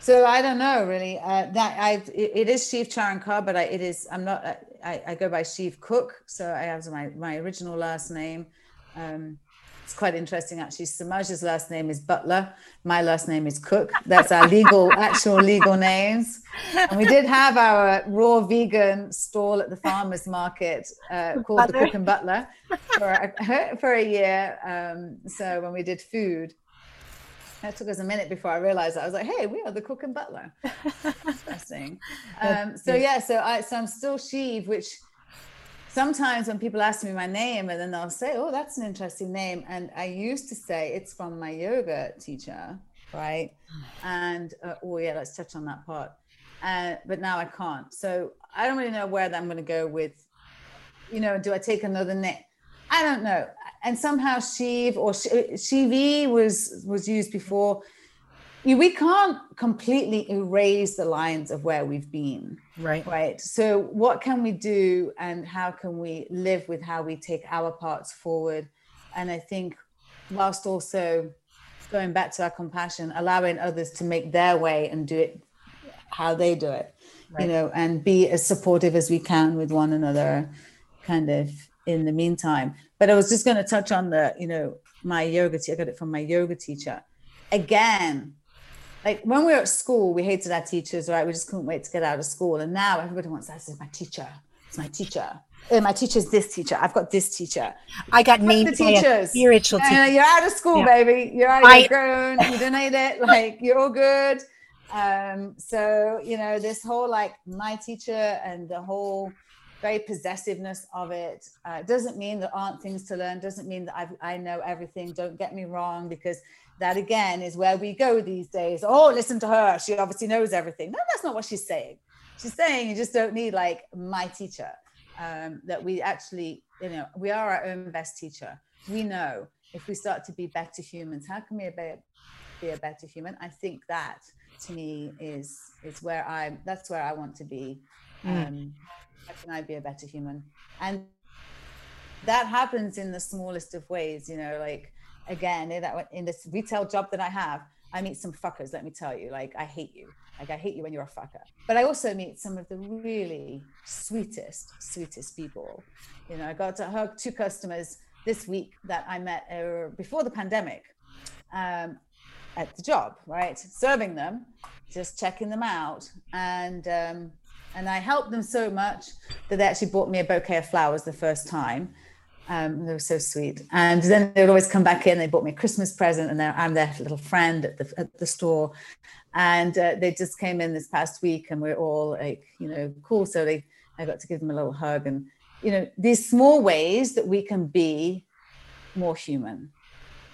so I don't know really. Uh, that I it, is Shiv Charankar, but I, it is I'm not. I, I go by Shiv Cook, so I have my my original last name. Um, it's quite interesting actually. Samaj's last name is Butler. My last name is Cook. That's our legal, actual legal names. And we did have our raw vegan stall at the farmers market uh, called Butler. the Cook and Butler for a, for a year. Um, so when we did food, that took us a minute before I realized that. I was like, hey, we are the cook and butler. Interesting. Um, so yeah, so I so I'm still Shiv, which sometimes when people ask me my name and then they'll say, Oh, that's an interesting name. And I used to say it's from my yoga teacher, right? And uh, oh, yeah, let's touch on that part. Uh, but now I can't. So I don't really know where I'm going to go with, you know, do I take another name? I don't know. and somehow Shiv or Shivi was was used before. We can't completely erase the lines of where we've been. Right. Right. So what can we do and how can we live with how we take our parts forward? And I think whilst also going back to our compassion, allowing others to make their way and do it how they do it, right. you know, and be as supportive as we can with one another, kind of in the meantime. But I was just going to touch on the, you know, my yoga. Te- I got it from my yoga teacher. Again, like when we were at school, we hated our teachers, right? We just couldn't wait to get out of school. And now everybody wants that. This is my teacher. It's my teacher. Oh, my teacher's this teacher. I've got this teacher. I got named teachers. Spiritual teacher. you're out of school, yeah. baby. You're out. You're grown. You don't need it. Like you're all good. Um, so you know this whole like my teacher and the whole very possessiveness of it. Uh, doesn't mean there aren't things to learn. Doesn't mean that I've, I know everything. Don't get me wrong, because that again is where we go these days. Oh, listen to her. She obviously knows everything. No, that's not what she's saying. She's saying you just don't need like my teacher. Um, that we actually, you know, we are our own best teacher. We know if we start to be better humans, how can we be, a better human? I think that to me is is where I that's where I want to be. Mm. Um, how can I be a better human? And that happens in the smallest of ways, you know, like again, in, that, in this retail job that I have, I meet some fuckers, let me tell you. Like, I hate you. Like, I hate you when you're a fucker. But I also meet some of the really sweetest, sweetest people. You know, I got to hug two customers this week that I met uh, before the pandemic um, at the job, right? Serving them, just checking them out. And, um, and I helped them so much that they actually bought me a bouquet of flowers the first time. Um, they were so sweet. And then they would always come back in. They bought me a Christmas present, and I'm their little friend at the at the store. And uh, they just came in this past week, and we're all like, you know, cool. So they, I got to give them a little hug, and you know, these small ways that we can be more human.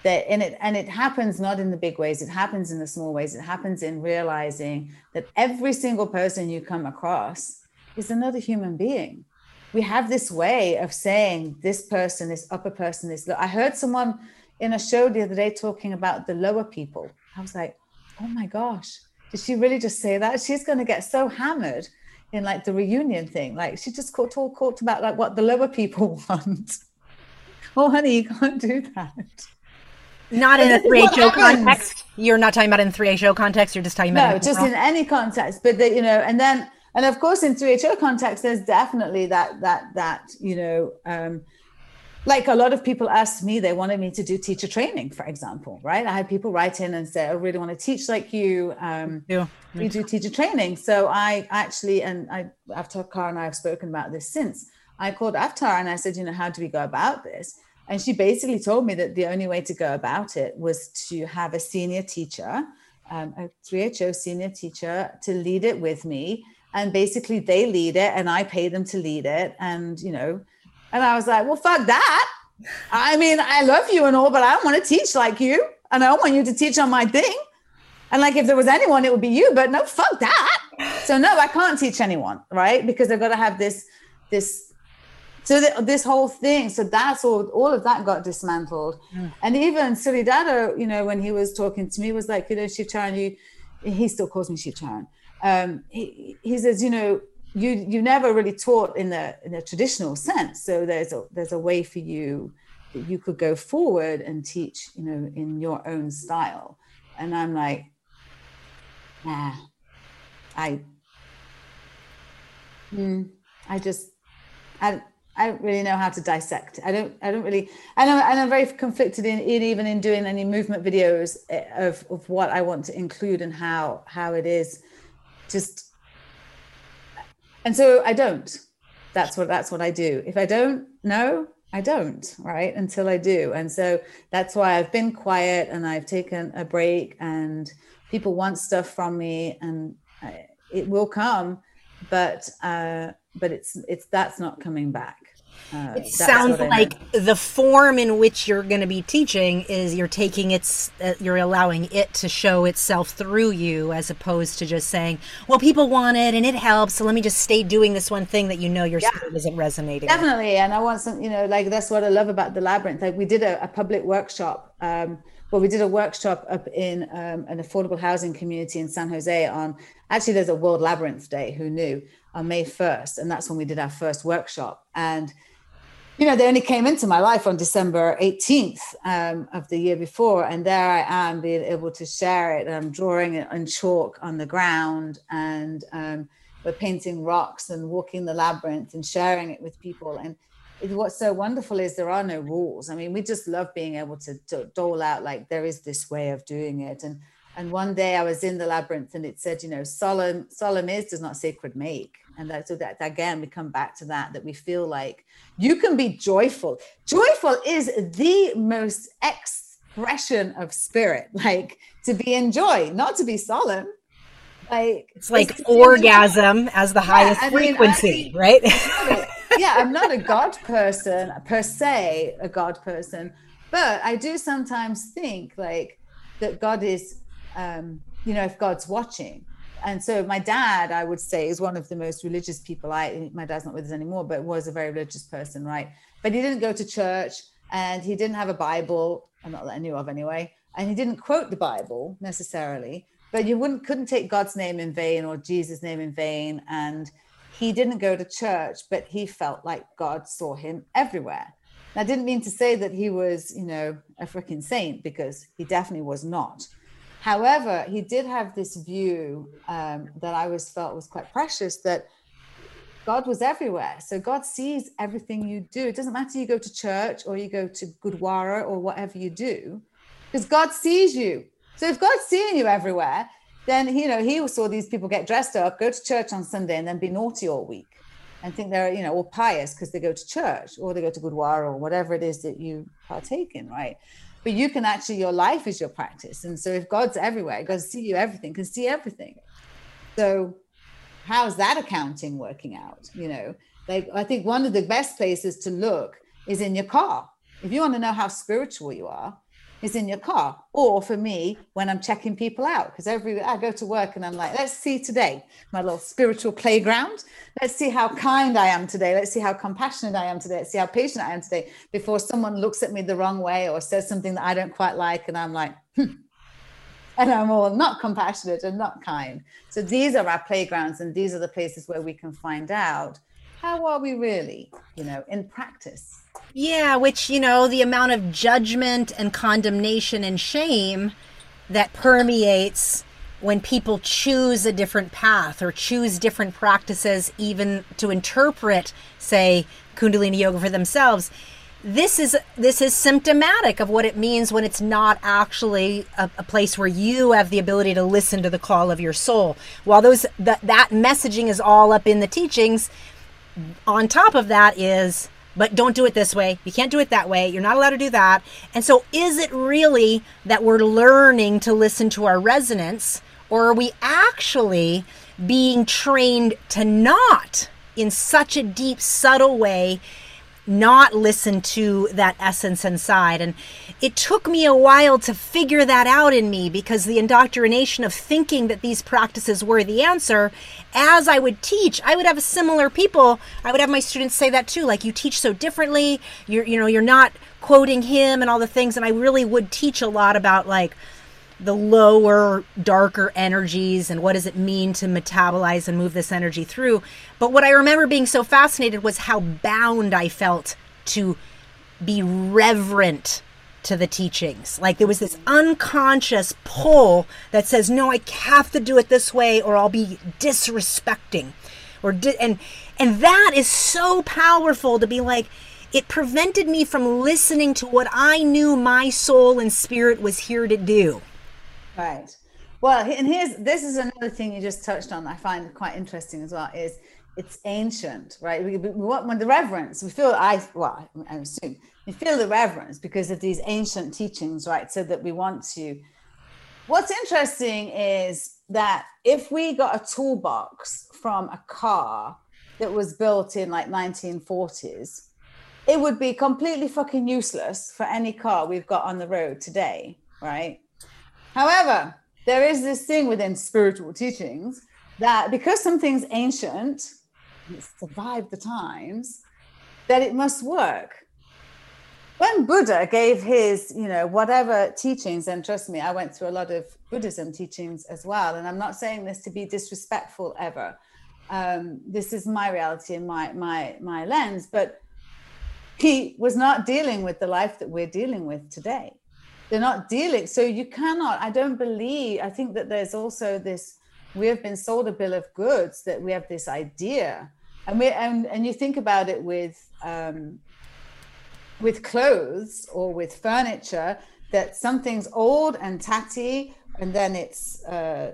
That and it and it happens not in the big ways. It happens in the small ways. It happens in realizing that every single person you come across is another human being we have this way of saying this person, this upper person, this. I heard someone in a show the other day talking about the lower people. I was like, oh my gosh, did she really just say that? She's going to get so hammered in like the reunion thing. Like she just talked, talked about like what the lower people want. oh, honey, you can't do that. Not in a 3HO context. You're not talking about in 3HO context. You're just talking about. No, just in any context. But the, you know, and then and of course in 3HO context there's definitely that that that you know um, like a lot of people asked me they wanted me to do teacher training for example right? I had people write in and say i really want to teach like you um, yeah we do teacher training. So i actually and i Avtar Kaur and i have spoken about this since i called Avtar and i said you know how do we go about this? And she basically told me that the only way to go about it was to have a senior teacher um, a 3ho senior teacher to lead it with me and basically they lead it and I pay them to lead it. And, you know, and I was like, well, fuck that. I mean, I love you and all, but I don't want to teach like you. And I don't want you to teach on my thing. And like, if there was anyone, it would be you, but no, fuck that. So no, I can't teach anyone, right? Because they've got to have this, this, so the, this whole thing. So that's all, all of that got dismantled. Mm. And even Suridado, you know, when he was talking to me was like, you know, Shivcharan, you, he still calls me Shivcharan um, he, he says, you know, you you never really taught in the in a traditional sense. So there's a there's a way for you that you could go forward and teach, you know, in your own style. And I'm like, nah, I, mm, I just, I, I don't really know how to dissect. I don't. I don't really. And I'm, and I'm very conflicted in, in even in doing any movement videos eh, of of what I want to include and how how it is just and so i don't. That's what that's what i do. If i don't know i don't right? Until i do. And so that's why i've been quiet and i've taken a break and people want stuff from me and it will come but uh but it's it's that's not coming back Uh, it sounds like the form in which you're going to be teaching is you're taking its, uh, you're allowing it to show itself through you as opposed to just saying, well, people want it and it helps. So let me just stay doing this one thing that you know your yeah, spirit isn't resonating. Definitely. With. And I want some, you know, like that's what I love about the labyrinth. Like we did a, a public workshop. Um, well, we did a workshop up in um, an affordable housing community in San Jose on actually there's a World Labyrinth Day. Who knew? On May 1st, and that's when we did our first workshop. And you know, they only came into my life on December 18th um, of the year before, and there I am being able to share it. I'm drawing it on chalk on the ground, and um, we're painting rocks and walking the labyrinth and sharing it with people. And what's so wonderful is there are no rules. I mean, we just love being able to, to dole out like there is this way of doing it. And and one day I was in the labyrinth and it said, you know, solemn solemn is does not sacred make. And that so that again we come back to that that we feel like you can be joyful. Joyful is the most expression of spirit, like to be in joy, not to be solemn like it's like orgasm as the highest yeah, frequency mean, right yeah, I'm not a God person per se, a God person, but I do sometimes think like that God is, um, you know, if God's watching. And so my dad, I would say, is one of the most religious people. I my dad's not with us anymore, but was a very religious person, right? But he didn't go to church, and he didn't have a Bible. I'm not that I knew of anyway, and he didn't quote the Bible necessarily. But you wouldn't couldn't take God's name in vain or Jesus' name in vain, and he didn't go to church, but he felt like God saw him everywhere. I didn't mean to say that he was, you know, a freaking saint because he definitely was not. However, he did have this view um, that I always felt was quite precious that God was everywhere. So God sees everything you do. It doesn't matter you go to church or you go to Gurdwara or whatever you do, because God sees you. So if God's seeing you everywhere, then you know he saw these people get dressed up, go to church on Sunday, and then be naughty all week, and think they're you know all pious because they go to church or they go to Gurdwara or whatever it is that you partake in, right? But you can actually your life is your practice, and so if God's everywhere, God see you everything, can see everything. So how's that accounting working out? You know, like I think one of the best places to look is in your car. If you want to know how spiritual you are, is in your car or for me when i'm checking people out because every i go to work and i'm like let's see today my little spiritual playground. Let's see how kind i am today. Let's see how compassionate i am today. Let's see how patient i am today before someone looks at me the wrong way or says something that i don't quite like and i'm like hmm. and i'm all not compassionate and not kind. So these are our playgrounds and these are the places where we can find out how are we really you know in practice yeah, which, you know, the amount of judgment and condemnation and shame that permeates when people choose a different path or choose different practices, even to interpret, say, Kundalini yoga for themselves. This is this is symptomatic of what it means when it's not actually a, a place where you have the ability to listen to the call of your soul. While those that that messaging is all up in the teachings, on top of that is but don't do it this way. You can't do it that way. You're not allowed to do that. And so, is it really that we're learning to listen to our resonance, or are we actually being trained to not, in such a deep, subtle way, not listen to that essence inside. And it took me a while to figure that out in me because the indoctrination of thinking that these practices were the answer, as I would teach, I would have similar people. I would have my students say that too, like you teach so differently. You're, you know, you're not quoting him and all the things. And I really would teach a lot about like, the lower, darker energies and what does it mean to metabolize and move this energy through. But what I remember being so fascinated was how bound I felt to be reverent to the teachings. Like there was this unconscious pull that says, no, I have to do it this way or I'll be disrespecting. Or di- and and that is so powerful to be like it prevented me from listening to what I knew my soul and spirit was here to do. Right. Well, and here's this is another thing you just touched on. I find quite interesting as well. Is it's ancient, right? We, we want the reverence we feel. I well, I assume we feel the reverence because of these ancient teachings, right? So that we want to. What's interesting is that if we got a toolbox from a car that was built in like 1940s it would be completely fucking useless for any car we've got on the road today, right? However, there is this thing within spiritual teachings that because something's ancient, it's survived the times, that it must work. When Buddha gave his, you know, whatever teachings, and trust me, I went through a lot of Buddhism teachings as well. And I'm not saying this to be disrespectful ever. Um, this is my reality and my my my lens, but he was not dealing with the life that we're dealing with today. They're not dealing, so you cannot. I don't believe. I think that there's also this. We have been sold a bill of goods that we have this idea and we and, and you think about it with um, with clothes or with furniture that something's old and tatty and then it's uh,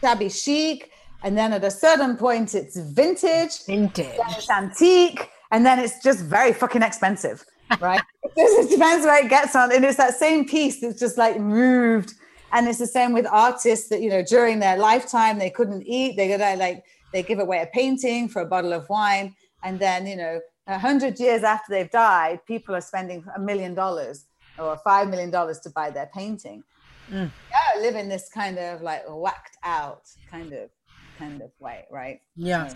shabby chic and then at a certain point it's vintage vintage it's antique and then it's just very fucking expensive right? It depends where it gets on. And it's that same piece that's just like moved. And it's the same with artists that you know during their lifetime they couldn't eat. They could like they give away a painting for a bottle of wine. And then you know a hundred years after they've died people are spending a million dollars or five million dollars to buy their painting. Mm. yeah live in this kind of like whacked out kind of kind of way right? Yeah.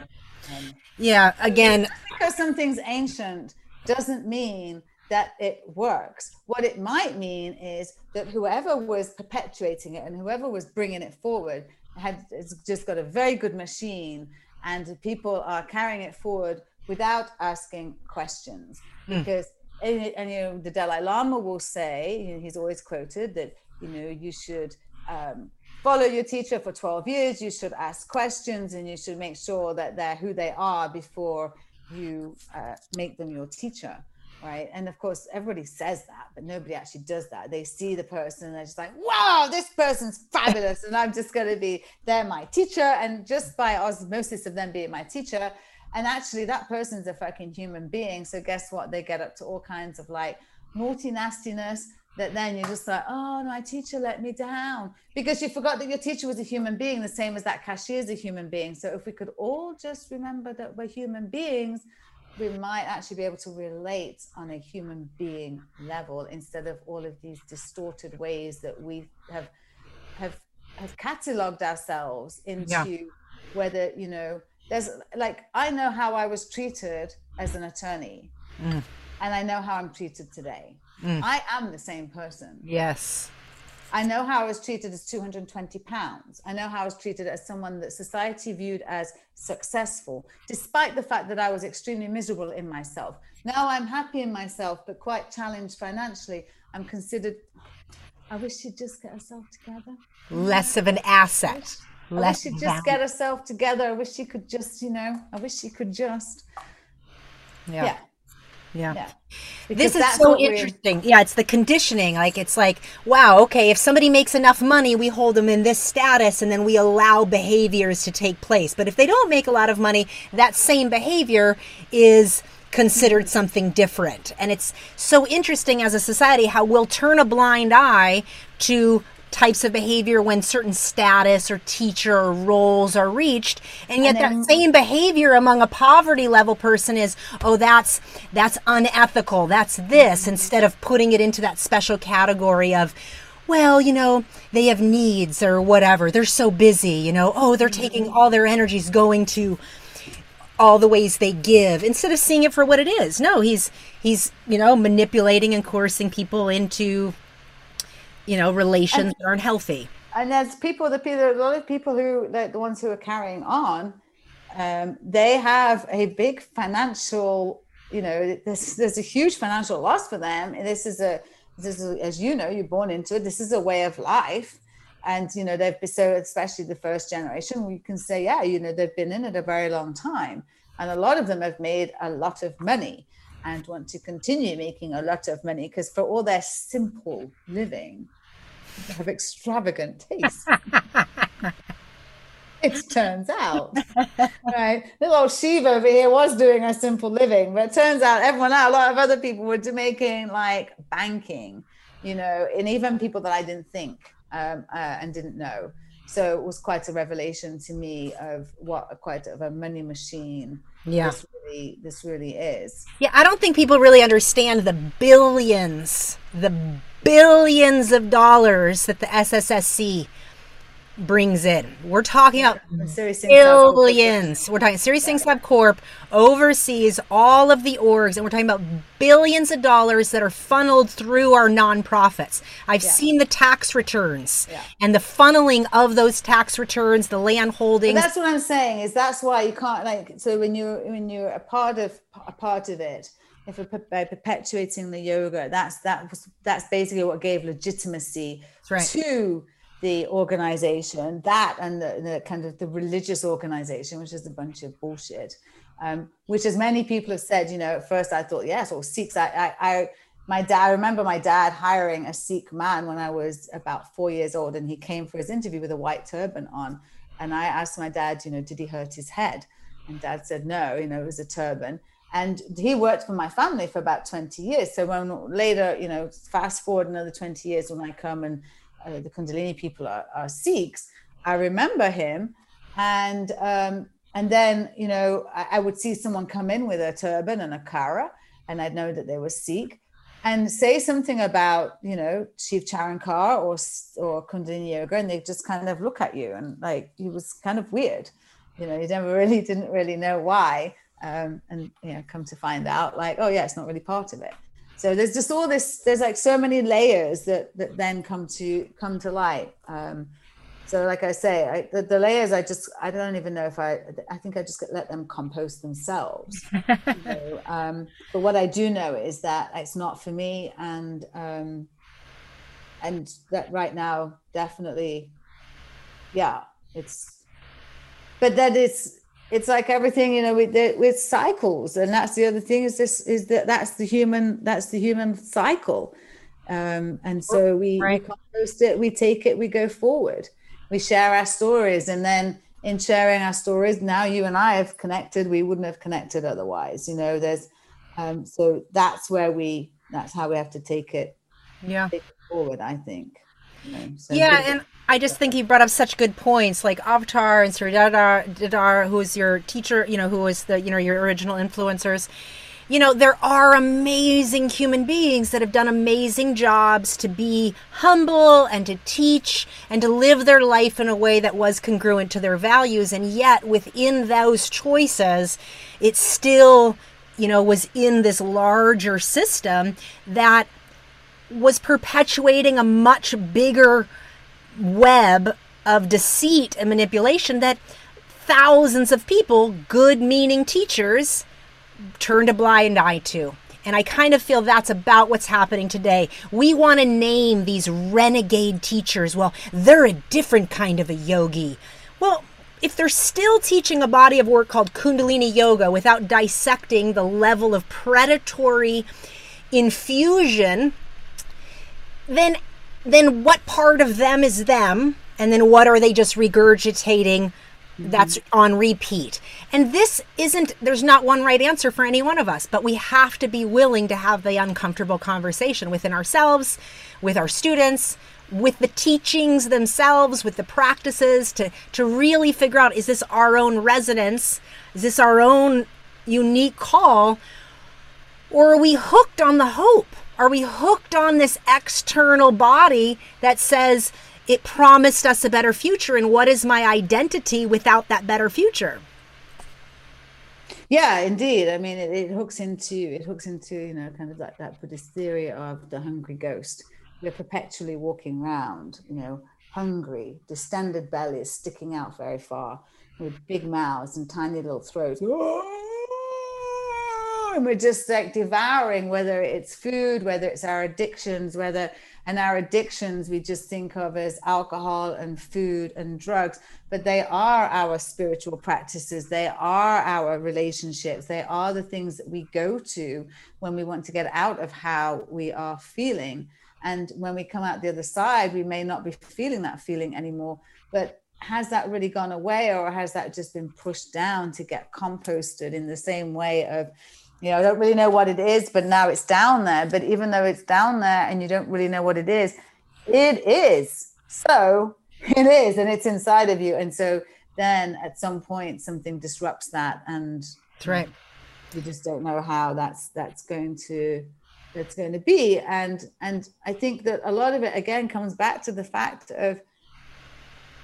Um, yeah again because something's ancient doesn't mean that it works. What it might mean is that whoever was perpetuating it and whoever was bringing it forward had just got a very good machine and people are carrying it forward without asking questions mm. because and, and, you know the dalai lama will say you know, he's always quoted that you know you should um, follow your teacher for 12 years you should ask questions and you should make sure that they're who they are before you uh, make them your teacher right? And of course, everybody says that, but nobody actually does that. They see the person and they're just like, wow, this person's fabulous. and I'm just going to be, they're my teacher. And just by osmosis of them being my teacher, and actually that person's a fucking human being. So guess what? They get up to all kinds of like naughty nastiness that then you're just like, oh, my teacher let me down because you forgot that your teacher was a human being, the same as that cashier is a human being. So if we could all just remember that we're human beings, we might actually be able to relate on a human being level instead of all of these distorted ways that we have have have cataloged ourselves into yeah. whether you know there's like i know how i was treated as an attorney mm. and i know how i'm treated today mm. i am the same person yes I know how I was treated as 220 pounds. I know how I was treated as someone that society viewed as successful, despite the fact that I was extremely miserable in myself. Now I'm happy in myself, but quite challenged financially. I'm considered, I wish she'd just get herself together. Less of an asset. I wish she'd just get herself together. I wish she could just, you know, I wish she could just. yeah. yeah yeah. yeah. This is so interesting. Yeah, it's the conditioning. Like it's like, wow, okay, if somebody makes enough money, we hold them in this status and then we allow behaviors to take place. But if they don't make a lot of money, that same behavior is considered mm-hmm. something different. And it's so interesting as a society how we'll turn a blind eye to types of behavior when certain status or teacher or roles are reached and yet and then, that same behavior among a poverty level person is oh that's that's unethical that's this mm-hmm. instead of putting it into that special category of well, you know, they have needs or whatever. They're so busy, you know. Oh, they're taking mm-hmm. all their energies going to all the ways they give instead of seeing it for what it is. No, he's he's, you know, manipulating and coercing people into you know relations and, that aren't healthy. and there's people the people a lot of people who the, the ones who are carrying on um, they have a big financial you know there's, there's a huge financial loss for them. And this is a this is as you know you're born into it. This is a way of life. And you know they've been so especially the first generation we can say yeah you know they've been in it a very long time. And a lot of them have made a lot of money and want to continue making a lot of money because for all their simple living have extravagant taste. it turns out, right? Little old Shiva over here was doing a simple living, but it turns out everyone out, a lot of other people were making like banking, you know, and even people that I didn't think um, uh, and didn't know. So it was quite a revelation to me of what a, quite of a money machine yeah. this really this really is. Yeah, I don't think people really understand the billions, the billions of dollars that the SSSC brings in. We're talking about mm-hmm. billions. We're talking Siri Singh Sahib Corp oversees all of the orgs, and we're talking about billions of dollars that are funneled through our nonprofits. I've yeah. seen the tax returns yeah. and the funneling of those tax returns, the land holdings. But that's what I'm saying. Is that's why you can't like. So when you're when you're a part of a part of it. If by perpetuating the yoga, that's that was that's basically what gave legitimacy right. to the organization, that and the, the, kind of the religious organization, which is a bunch of bullshit. Um, which, as many people have said, you know, at first I thought, yes, or Sikhs. I, I, I, my dad, I remember my dad hiring a Sikh man when I was about four years old, and he came for his interview with a white turban on. And I asked my dad, you know, did he hurt his head? And dad said, no, you know, it was a turban. And he worked for my family for about 20 years. So when later, you know, fast forward another 20 years when I come and uh, the Kundalini people are, are, Sikhs, I remember him, and um, and then you know I, I, would see someone come in with a turban and a kara, and I'd know that they were Sikh, and say something about you know Shiv Charan Kaur or or Kundalini Yoga, and they just kind of look at you and like it was kind of weird, you know, you never really didn't really know why, um, and you know come to find out like oh yeah, it's not really part of it so there's just all this there's like so many layers that that then come to come to light um, so like i say I, the, the, layers i just i don't even know if i i think i just let them compost themselves you know? um, but what i do know is that it's not for me and um, and that right now definitely yeah it's but that it's it's like everything you know with with cycles. And that's the other thing is this is that that's the human that's the human cycle. Um, and so we, right. we compost it we take it we go forward. We share our stories. And then in sharing our stories now you and i have connected we wouldn't have connected otherwise you know there's um, so that's where we that's how we have to take it yeah. take it forward i think you know, so yeah and I just think you brought up such good points, like Avtar and Sridhar, who is your teacher, you know, who was the, you know, your original influencers. You know, there are amazing human beings that have done amazing jobs to be humble and to teach and to live their life in a way that was congruent to their values. And yet, within those choices, it still, you know, was in this larger system that was perpetuating a much bigger web of deceit and manipulation that thousands of people, good meaning teachers, turned a blind eye to. And I kind of feel that's about what's happening today. We want to name these renegade teachers. Well, they're a different kind of a yogi. Well, if they're still teaching a body of work called Kundalini Yoga without dissecting the level of predatory infusion, then then what part of them is them? And then what are they just regurgitating mm-hmm. that's on repeat? And this isn't, there's not one right answer for any one of us, but we have to be willing to have the uncomfortable conversation within ourselves, with our students, with the teachings themselves, with the practices to, to really figure out is this our own resonance? Is this our own unique call? Or are we hooked on the hope? Are we hooked on this external body that says it promised us a better future? And what is my identity without that better future? Yeah, indeed. I mean, it, it hooks into it hooks into you know kind of like that Buddhist theory of the hungry ghost. We're perpetually walking around, you know, hungry, distended bellies sticking out very far, with big mouths and tiny little throats we're just like devouring whether it's food whether it's our addictions whether and our addictions we just think of as alcohol and food and drugs but they are our spiritual practices. They are our relationships. They are the things that we go to when we want to get out of how we are feeling. And when we come out the other side we may not be feeling that feeling anymore. But has that really gone away or has that just been pushed down to get composted in the same way of you know, I don't really know what it is, but now it's down there. But even though it's down there and you don't really know what it is, it is. So it is, and it's inside of you. And so then at some point, something disrupts that. And that's right. we just don't know how that's that's going to that's going to be and and i think that a lot of it again comes back to the fact of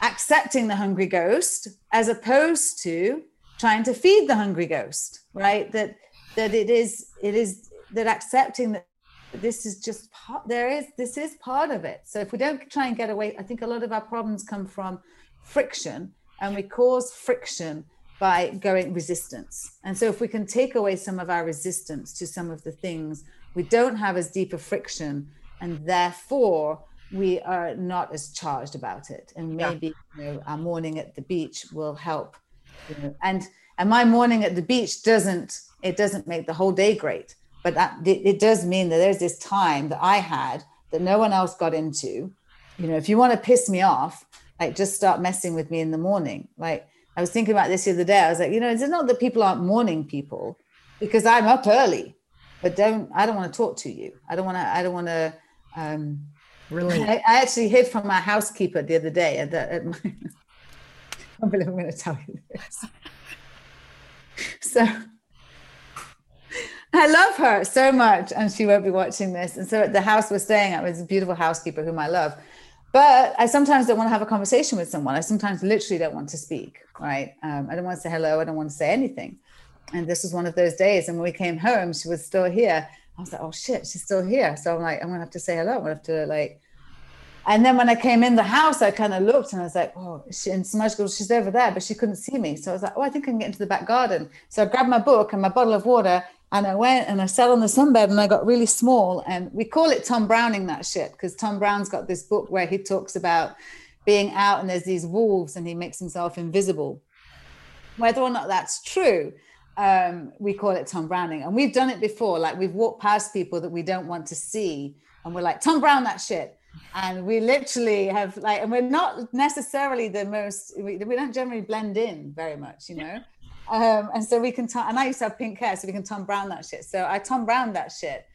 accepting the hungry ghost as opposed to trying to feed the hungry ghost right that that it is it is that accepting that this is just part there is this is part of it. So if we don't try and get away i think a lot of our problems come from friction and we cause friction by going resistance. And so if we can take away some of our resistance to some of the things we don't have as deep a friction and therefore we are not as charged about it. And maybe yeah. you know our morning at the beach will help you know, and and my morning at the beach doesn't it doesn't make the whole day great. But that it, it does mean that there's this time that i had that no one else got into. You know if you want to piss me off like just start messing with me in the morning. Like i was thinking about this the other day. I was like you know it's not that people aren't morning people because i'm up early. But don't i don't want to talk to you. I don't want to i don't want to um really? I, I, actually hid from my housekeeper the other day at, the, at my i believe i'm going to tell you this. So I love her so much, and she won't be watching this. And so at the house we're staying at was a beautiful housekeeper whom I love. But I sometimes don't want to have a conversation with someone. I sometimes literally don't want to speak, right? Um, I don't want to say hello. I don't want to say anything. And this was one of those days. And when we came home, she was still here. I was like, oh shit, she's still here. So I'm like, I'm gonna have to say hello. I'm gonna have to like. And then when I came in the house, I kind of looked and I was like, oh, she, and Samaj goes, she's over there, but she couldn't see me. So I was like, oh, I think I can get into the back garden. So I grabbed my book and my bottle of water and I went and I sat on the sunbed and I got really small. And we call it Tom Browning that shit because Tom Brown's got this book where he talks about being out and there's these wolves and he makes himself invisible. Whether or not that's true, um, we call it Tom Browning. And we've done it before. Like we've walked past people that we don't want to see, and we're like, Tom Brown, that shit. And we literally have like, and we're not necessarily the most, we, we don't generally blend in very much, you know? Um, and so we can, t- and I used to have pink hair, so we can Tom Brown that shit. So I Tom Brown that shit.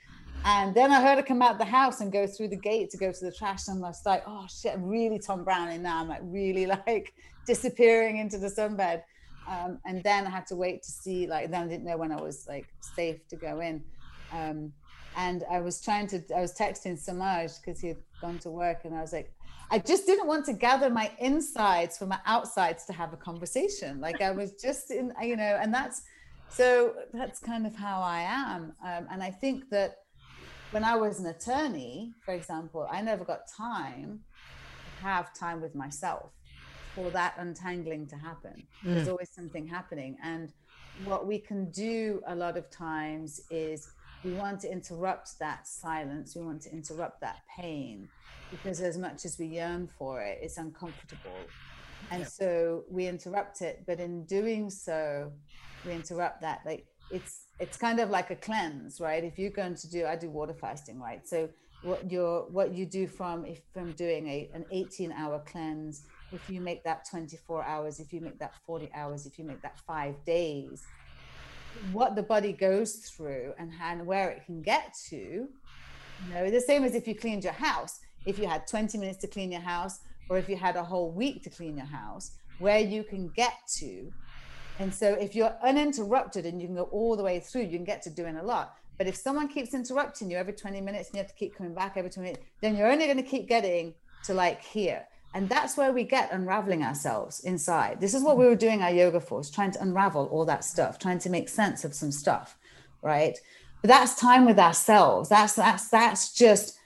And then I heard her come out the house and go through the gate to go to the trash. And I was like, oh shit, I'm really Tom Browning now. I'm like really like disappearing into the sunbed. Um, and then I had to wait to see, like, then I didn't know when I was like safe to go in. Um, and I was trying to, I was texting Samaj because he had gone to work, and I was like, I just didn't want to gather my insides from my outsides to have a conversation. Like I was just in, you know, and that's so that's kind of how I am. Um, and I think that when I was an attorney, for example, I never got time to have time with myself for that untangling to happen. Mm. There's always something happening. And what we can do a lot of times is we want to interrupt that silence, we want to interrupt that pain because as much as we yearn for it, it's uncomfortable. And so we interrupt it, but in doing so, we interrupt that. Like it's it's kind of like a cleanse, right? If you're going to do, I do water fasting, right? So what you're what you do from if from doing a an 18 hour cleanse if you make that 24 hours, if you make that 40 hours, if you make that five days, what the body goes through and, and where it can get to, you know, the same as if you cleaned your house. If you had 20 minutes to clean your house, or if you had a whole week to clean your house, where you can get to. And so if you're uninterrupted and you can go all the way through, you can get to doing a lot. But if someone keeps interrupting you every 20 minutes and you have to keep coming back every 20 minutes, then you're only going to keep getting to like here. And that's where we get unraveling ourselves inside. This is what we were doing our yoga for, is trying to unravel all that stuff, trying to make sense of some stuff, right? But that's time with ourselves. That's that's that's just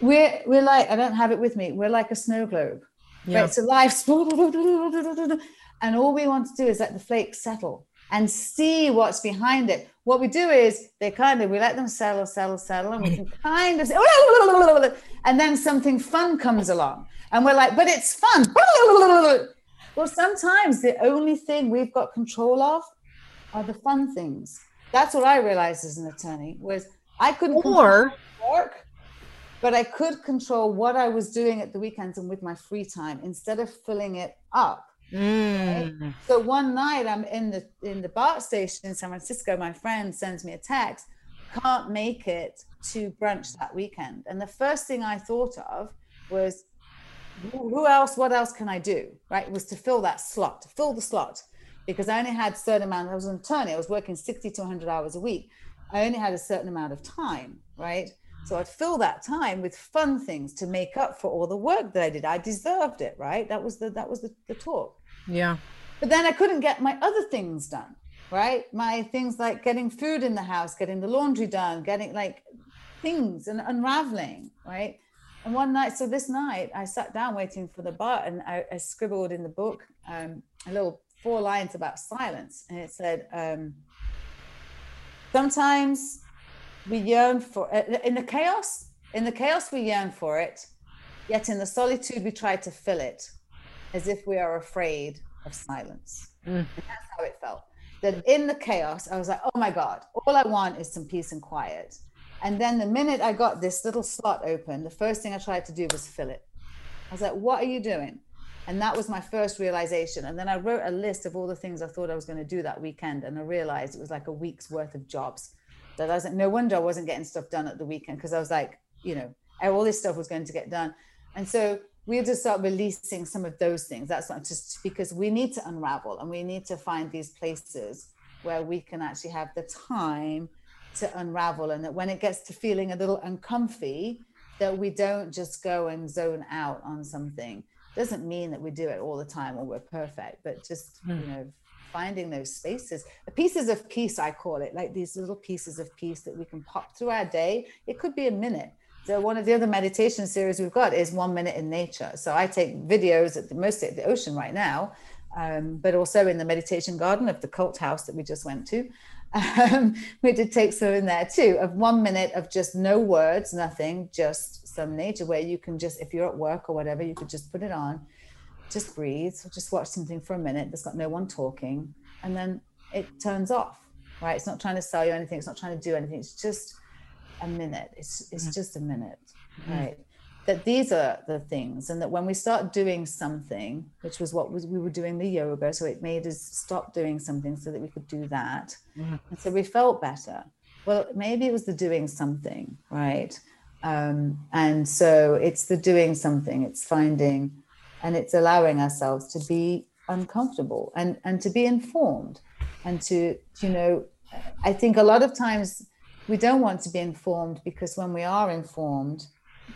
we're we're like I don't have it with me. We're like a snow globe. Yeah. Right? So life, and all we want to do is let the flakes settle and see what's behind it. What we do is they kind of we let them settle, settle, settle, and we can kind of say, and then something fun comes along, and we're like, but it's fun. Well, sometimes the only thing we've got control of are the fun things. That's what I realized as an attorney was I couldn't or work, but I could control what I was doing at the weekends and with my free time instead of filling it up Mm. Right? So one night I'm in the in the BART station in San Francisco. My friend sends me a text, can't make it to brunch that weekend. And the first thing I thought of was, who else? What else can I do? Right? Was to fill that slot, to fill the slot. because I only had certain amount. I was an attorney. I was working 60 to 100 hours a week. I only had a certain amount of time, right? So I'd fill that time with fun things to make up for all the work that I did. I deserved it, right? That was the that was the, the talk. Yeah. But then I couldn't get my other things done, right? My things like getting food in the house, getting the laundry done, getting like things and unraveling, right? And one night, so this night, I sat down waiting for the BART and I, I scribbled in the book um, a little four lines about silence. And it said, um, sometimes we yearn for, uh, in the chaos, in the chaos, we yearn for it. Yet in the solitude, we try to fill it as if we are afraid of silence. Mm. that's how it felt. That in the chaos, I was like, oh my God, all I want is some peace and quiet. And then the minute I got this little slot open, the first thing I tried to do was fill it. I was like, what are you doing? And that was my first realization. And then I wrote a list of all the things I thought I was going to do that weekend. And I realized it was like a week's worth of jobs. That I was like, no wonder I wasn't getting stuff done at the weekend because I was like, you know, all this stuff was going to get done. And so we have to start releasing some of those things. That's not just because we need to unravel and we need to find these places where we can actually have the time to unravel. And that when it gets to feeling a little uncomfy, that we don't just go and zone out on something. Doesn't mean that we do it all the time or we're perfect, but just, you know, finding those spaces, the pieces of peace, I call it, like these little pieces of peace that we can pop through our day. It could be a minute so one of the other meditation series we've got is one minute in nature. So I take videos at the mostly at the ocean right now, um, but also in the meditation garden of the cult house that we just went to. Um, we did take some in there too of one minute of just no words, nothing, just some nature where you can just, if you're at work or whatever, you could just put it on, just breathe, just watch something for a minute. There's got no one talking, and then it turns off. Right? It's not trying to sell you anything. It's not trying to do anything. It's just a minute. It's it's just a minute, right? That these are the things, and that when we start doing something, which was what was, we were doing the yoga, so it made us stop doing something so that we could do that, mm. and so we felt better. Well, maybe it was the doing something, right? Um, and so it's the doing something. It's finding, and it's allowing ourselves to be uncomfortable and and to be informed, and to you know, I think a lot of times we don't want to be informed because when we are informed,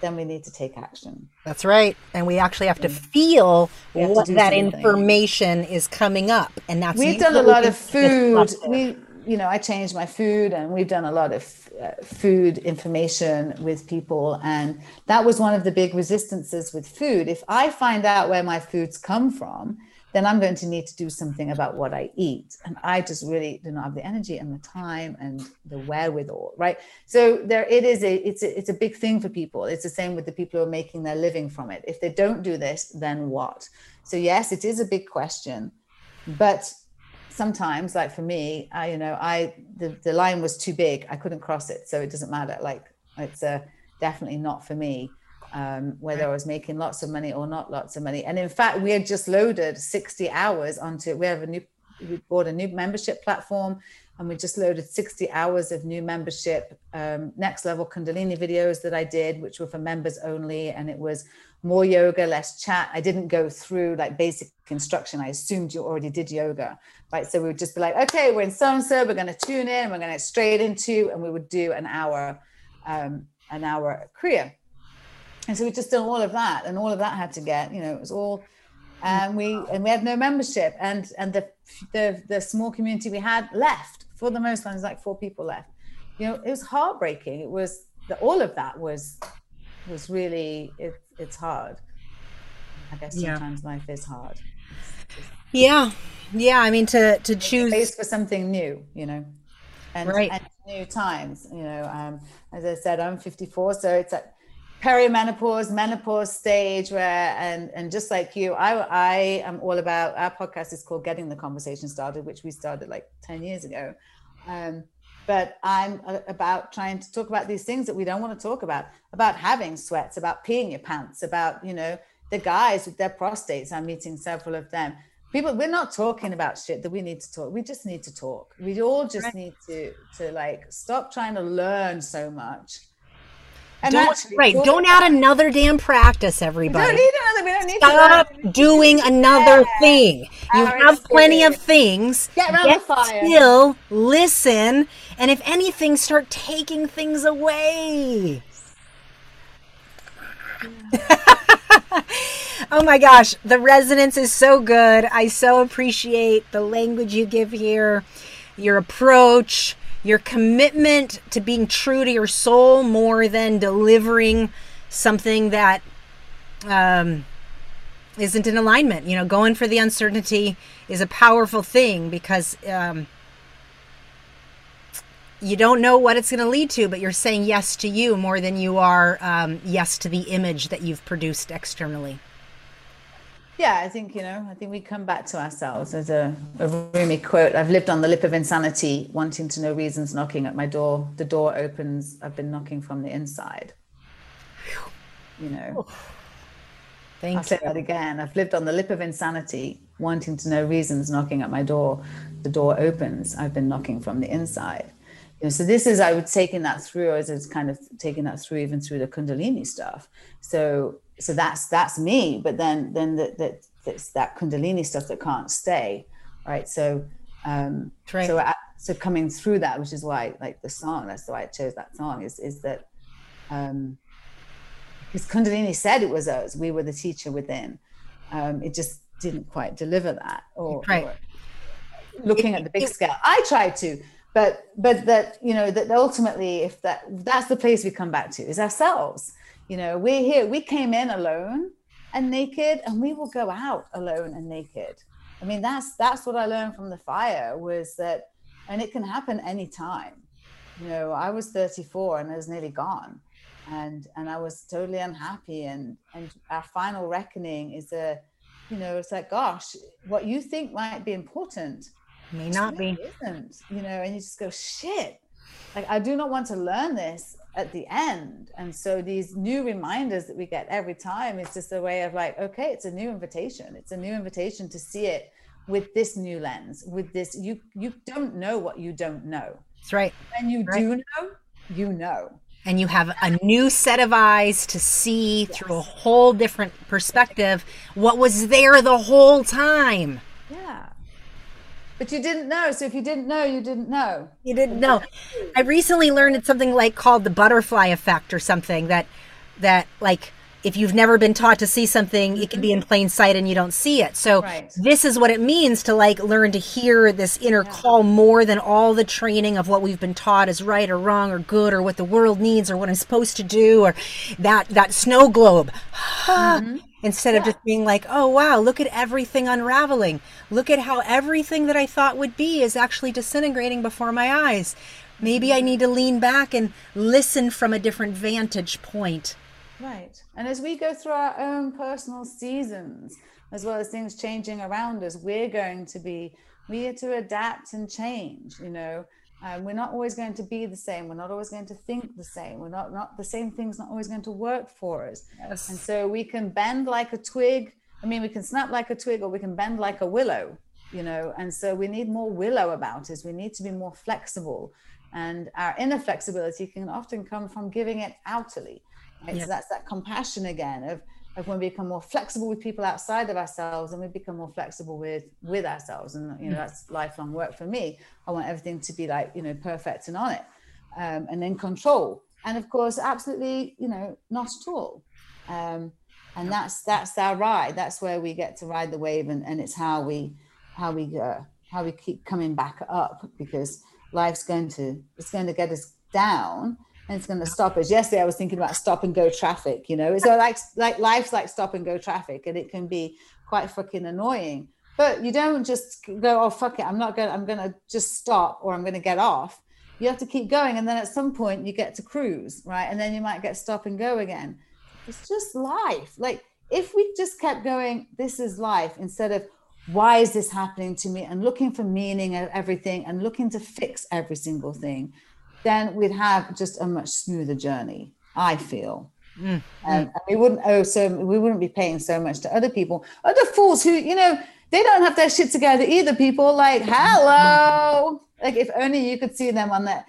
then we need to take action. That's right. And we actually have to feel have what to that something. information is coming up. And that's we've done a lot of food. We, you know, I changed my food and we've done a lot of uh, food information with people. And that was one of the big resistances with food. If I find out where my foods come from, then I'm going to need to do something about what I eat. And I just really do not have the energy and the time and the wherewithal, right? So there it is a it's a it's a big thing for people. It's the same with the people who are making their living from it. If they don't do this, then what? So yes, it is a big question. But sometimes, like for me, I, you know, I the, the line was too big. I couldn't cross it. So it doesn't matter. Like it's a definitely not for me um, whether I was making lots of money or not lots of money. And in fact, we had just loaded 60 hours onto, we have a new, we bought a new membership platform and we just loaded 60 hours of new membership um, next level Kundalini videos that I did, which were for members only. And it was more yoga, less chat. I didn't go through like basic instruction. I assumed you already did yoga, right? So we would just be like, okay, we're in so and so, we're going to tune in, we're going to straight into, and we would do an hour, um, an hour of Kriya and so we just done all of that and all of that had to get you know it was all and we and we had no membership and and the the the small community we had left for the most part like four people left. You know it was heartbreaking. It was the, all of that was was really it, it's hard. I guess sometimes yeah. life is hard. Yeah. Yeah i mean to to choose space for something new you know and, right. and new times you know um as i said i'm 54 so it's like perimenopause, menopause stage where, and and just like you, I I am all about our podcast is called Getting the Conversation Started, which we started like 10 years ago. Um, but I'm about trying to talk about these things that we don't want to talk about, about having sweats, about peeing your pants, about, you know, the guys with their prostates. I'm meeting several of them. People, we're not talking about shit that we need to talk. We just need to talk. We all just need to to like stop trying to learn so much And don't, actually, right. Don't add another damn practice, everybody. We don't need another. We don't need Stop doing another yeah. thing. You Our have plenty of things. Get around Get the fire. Still listen, and if anything, start taking things away. oh my gosh, the resonance is so good. I so appreciate the language you give here, your approach your commitment to being true to your soul more than delivering something that um, isn't in alignment. You know, going for the uncertainty is a powerful thing because um, you don't know what it's going to lead to, but you're saying yes to you more than you are um, yes to the image that you've produced externally yeah, I think, you know, I think we come back to ourselves. There's a, a Rumi quote I've lived on the lip of insanity, wanting to know reasons knocking at my door. The door opens, I've been knocking from the inside. You know, oh. Thank I'll say that again. I've lived on the lip of insanity, wanting to know reasons knocking at my door. The door opens, I've been knocking from the inside. You know, so this is I would taking that through as it's kind of taking that through even through the Kundalini stuff. So so that's that's me but then then that that that's that kundalini stuff that can't stay right so um right. so so coming through that which is why like the song that's why i chose that song is is that um because kundalini said it was us we were the teacher within um it just didn't quite deliver that or, right. or looking at the big scale i tried to but but that you know that ultimately if that that's the place we come back to is ourselves you know, we're here, we came in alone and naked, and we will go out alone and naked. I mean, that's that's what I learned from the fire was that, and it can happen anytime. You know, I was 34 and I was nearly gone. And and I was totally unhappy. And and our final reckoning is a, you know, it's like, gosh, what you think might be important may not be. Isn't, you know, and you just go, shit. Like I do not want to learn this at the end. And so these new reminders that we get every time is just a way of like, okay, it's a new invitation. It's a new invitation to see it with this new lens, with this. You you don't know what you don't know. That's right. When you do know, you know. And you have a new set of eyes to see yes. through a whole different perspective what was there the whole time. Yeah. But you didn't know. So if you didn't know, you didn't know. You didn't know. I recently learned it's something like called the butterfly effect or something that that like if you've never been taught to see something, it can be in mm-hmm. plain sight and you don't see it. So right. this is what it means to like learn to hear this inner yeah. call more than all the training of what we've been taught is right or wrong or good or what the world needs or what I'm supposed to do or that that snow globe. Mm-hmm instead yeah. of just being like, oh, wow, look at everything unraveling. Look at how everything that I thought would be is actually disintegrating before my eyes. Maybe I need to mm-hmm. lean back and listen from a different vantage point. Right. And as we go through our own personal seasons, as well as things changing around us, we're going to be, we are to adapt and change, you know. Um, we're not always going to be the same. We're not always going to think the same. We're not not the same thing's not always going to work for us. Yes. And so we can bend like a twig. I mean, we can snap like a twig, or we can bend like a willow. You know, and so we need more willow about us. We need to be more flexible, and our inner flexibility can often come from giving it outwardly. Right? So that's that compassion again of of when we become more flexible with people outside of ourselves and we become more flexible with with ourselves. And you know that's lifelong work for me. I want everything to be like you know perfect and on it um, and then control. And of course absolutely you know not at all. Um, and that's that's our ride. That's where we get to ride the wave and, and it's how we how we uh, how we keep coming back up because life's going to it's going to get us down and it's going to stop us. Yesterday, I was thinking about stop and go traffic. You know, it's uh, like like life's like stop and go traffic, and it can be quite fucking annoying. But you don't just go, oh fuck it, I'm not going. I'm going to just stop, or I'm going to get off. You have to keep going, and then at some point you get to cruise, right? And then you might get stop and go again. It's just life. Like if we just kept going, this is life, instead of why is this happening to me, and looking for meaning of everything, and looking to fix every single thing then we'd have just a much smoother journey. I feel. Mm. and we wouldn't owe so we wouldn't be paying so much to other people other fools who you know they don't have their shit together either people like hello like if only you could see them on that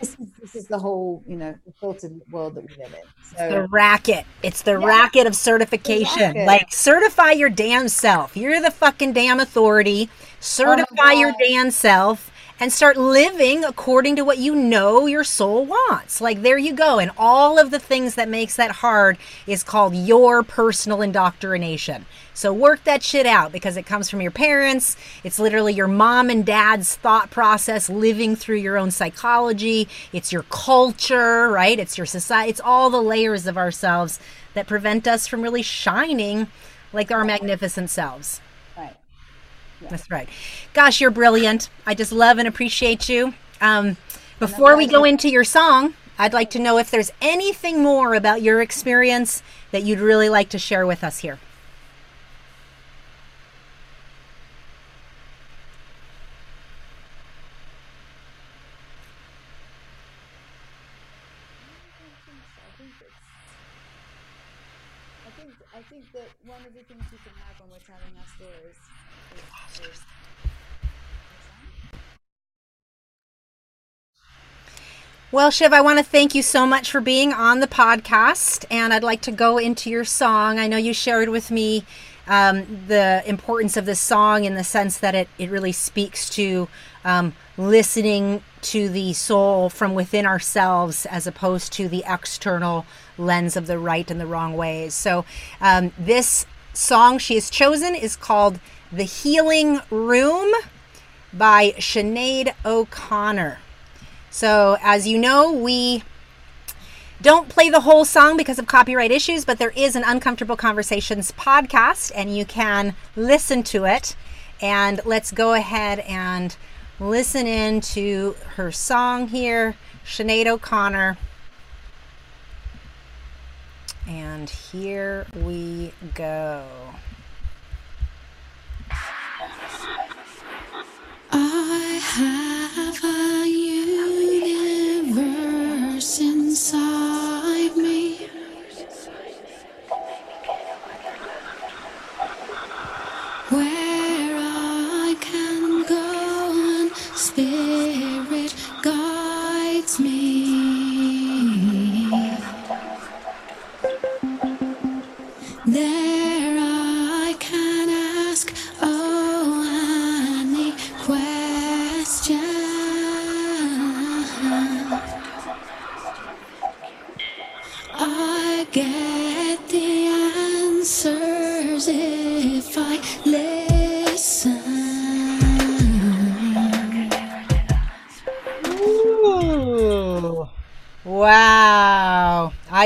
this is, this is the whole, you know, the filtered world that we live in. So, the racket. It's the yeah. racket of certification. Racket. Like certify your damn self. You're the fucking damn authority. Certify oh your damn self and start living according to what you know your soul wants. Like there you go. And all of the things that makes that hard is called your personal indoctrination. So work that shit out because it comes from your parents. It's literally your mom and dad's thought process living through your own psychology. It's your culture, right? It's your society. It's all the layers of ourselves that prevent us from really shining like our magnificent selves. That's right. Gosh, you're brilliant. I just love and appreciate you. Um, before we go into your song, I'd like to know if there's anything more about your experience that you'd really like to share with us here. I think that one of the things we can have when we're telling our stories well, Shiv, I want to thank you so much for being on the podcast. And I'd like to go into your song. I know you shared with me um, the importance of this song in the sense that it, it really speaks to um, listening to the soul from within ourselves as opposed to the external lens of the right and the wrong ways. So, um, this song she has chosen is called the Healing Room by Sinead O'Connor. So, as you know, we don't play the whole song because of copyright issues, but there is an Uncomfortable Conversations podcast and you can listen to it. And let's go ahead and listen in to her song here, Sinead O'Connor. And here we go. I have a universe inside me.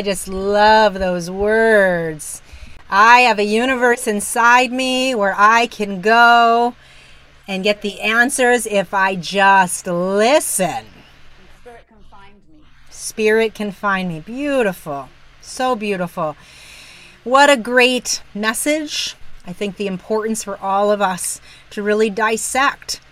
I just love those words. I have a universe inside me where I can go and get the answers if I just listen. Spirit can find me. Spirit can find me. Beautiful. So beautiful. What a great message. I think the importance for all of us to really dissect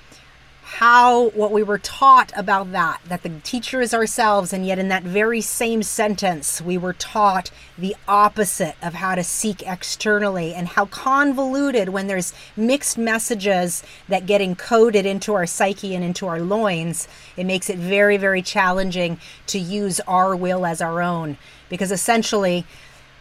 how what we were taught about that, that the teacher is ourselves, and yet in that very same sentence, we were taught the opposite of how to seek externally, and how convoluted when there's mixed messages that get encoded into our psyche and into our loins, it makes it very, very challenging to use our will as our own. Because essentially,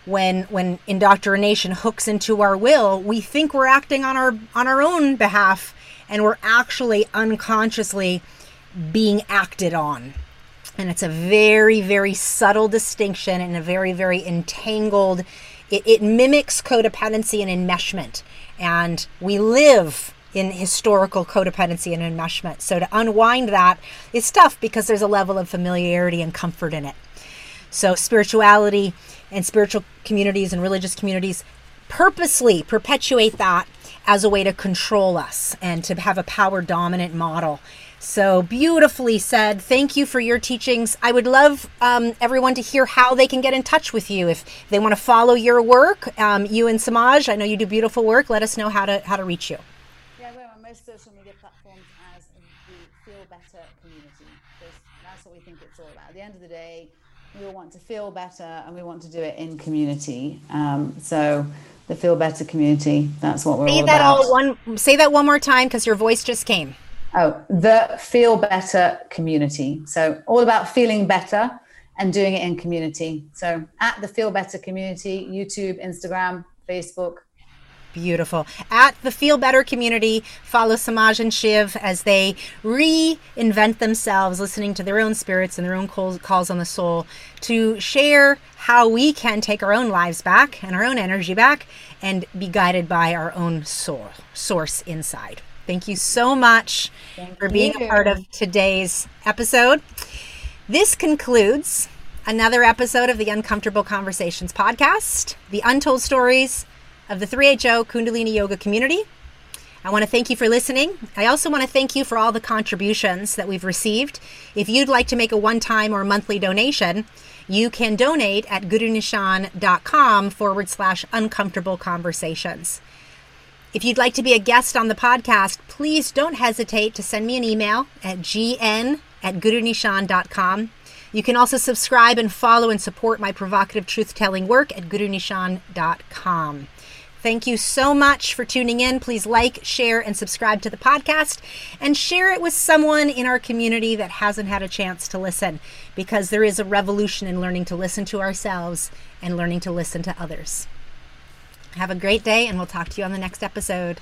when when indoctrination hooks into our will, we think we're acting on our on our own behalf and we're actually unconsciously being acted on. And it's a very, very subtle distinction and a very, very entangled, it, it mimics codependency and enmeshment. And we live in historical codependency and enmeshment. So to unwind that is tough because there's a level of familiarity and comfort in it. So spirituality and spiritual communities and religious communities purposely perpetuate that as a way to control us and to have a power dominant model. So beautifully said. Thank you for your teachings. I would love um, everyone to hear how they can get in touch with you if they want to follow your work. Um, you and Samaj, I know you do beautiful work. Let us know how to how to reach you. Yeah, we're on most social media platforms as the Feel Better community. That's what we think it's all about. At the end of the day, we all want to feel better, and we want to do it in community. Um, so the Feel Better community. That's what we're say all that about. all one. Say that one more time because your voice just came. Oh, the Feel Better community. So, all about feeling better and doing it in community. So, at the Feel Better community, YouTube, Instagram, Facebook, Beautiful. At the Feel Better community, follow Samaj and Shiv as they reinvent themselves, listening to their own spirits and their own calls, on the soul to share how we can take our own lives back and our own energy back and be guided by our own soul source inside. Thank you so much Thank for being you. a part of today's episode. This concludes another episode of the Uncomfortable Conversations podcast, the untold stories of the 3HO Kundalini Yoga community. I want to thank you for listening. I also want to thank you for all the contributions that we've received. If you'd like to make a one time or monthly donation, you can donate at gurunishan.com forward slash uncomfortable conversations. If you'd like to be a guest on the podcast, please don't hesitate to send me an email at gn at gurunishan.com. You can also subscribe and follow and support my provocative truth telling work at gurunishan.com. Thank you so much for tuning in. Please like, share, and subscribe to the podcast and share it with someone in our community that hasn't had a chance to listen because there is a revolution in learning to listen to ourselves and learning to listen to others. Have a great day, and we'll talk to you on the next episode.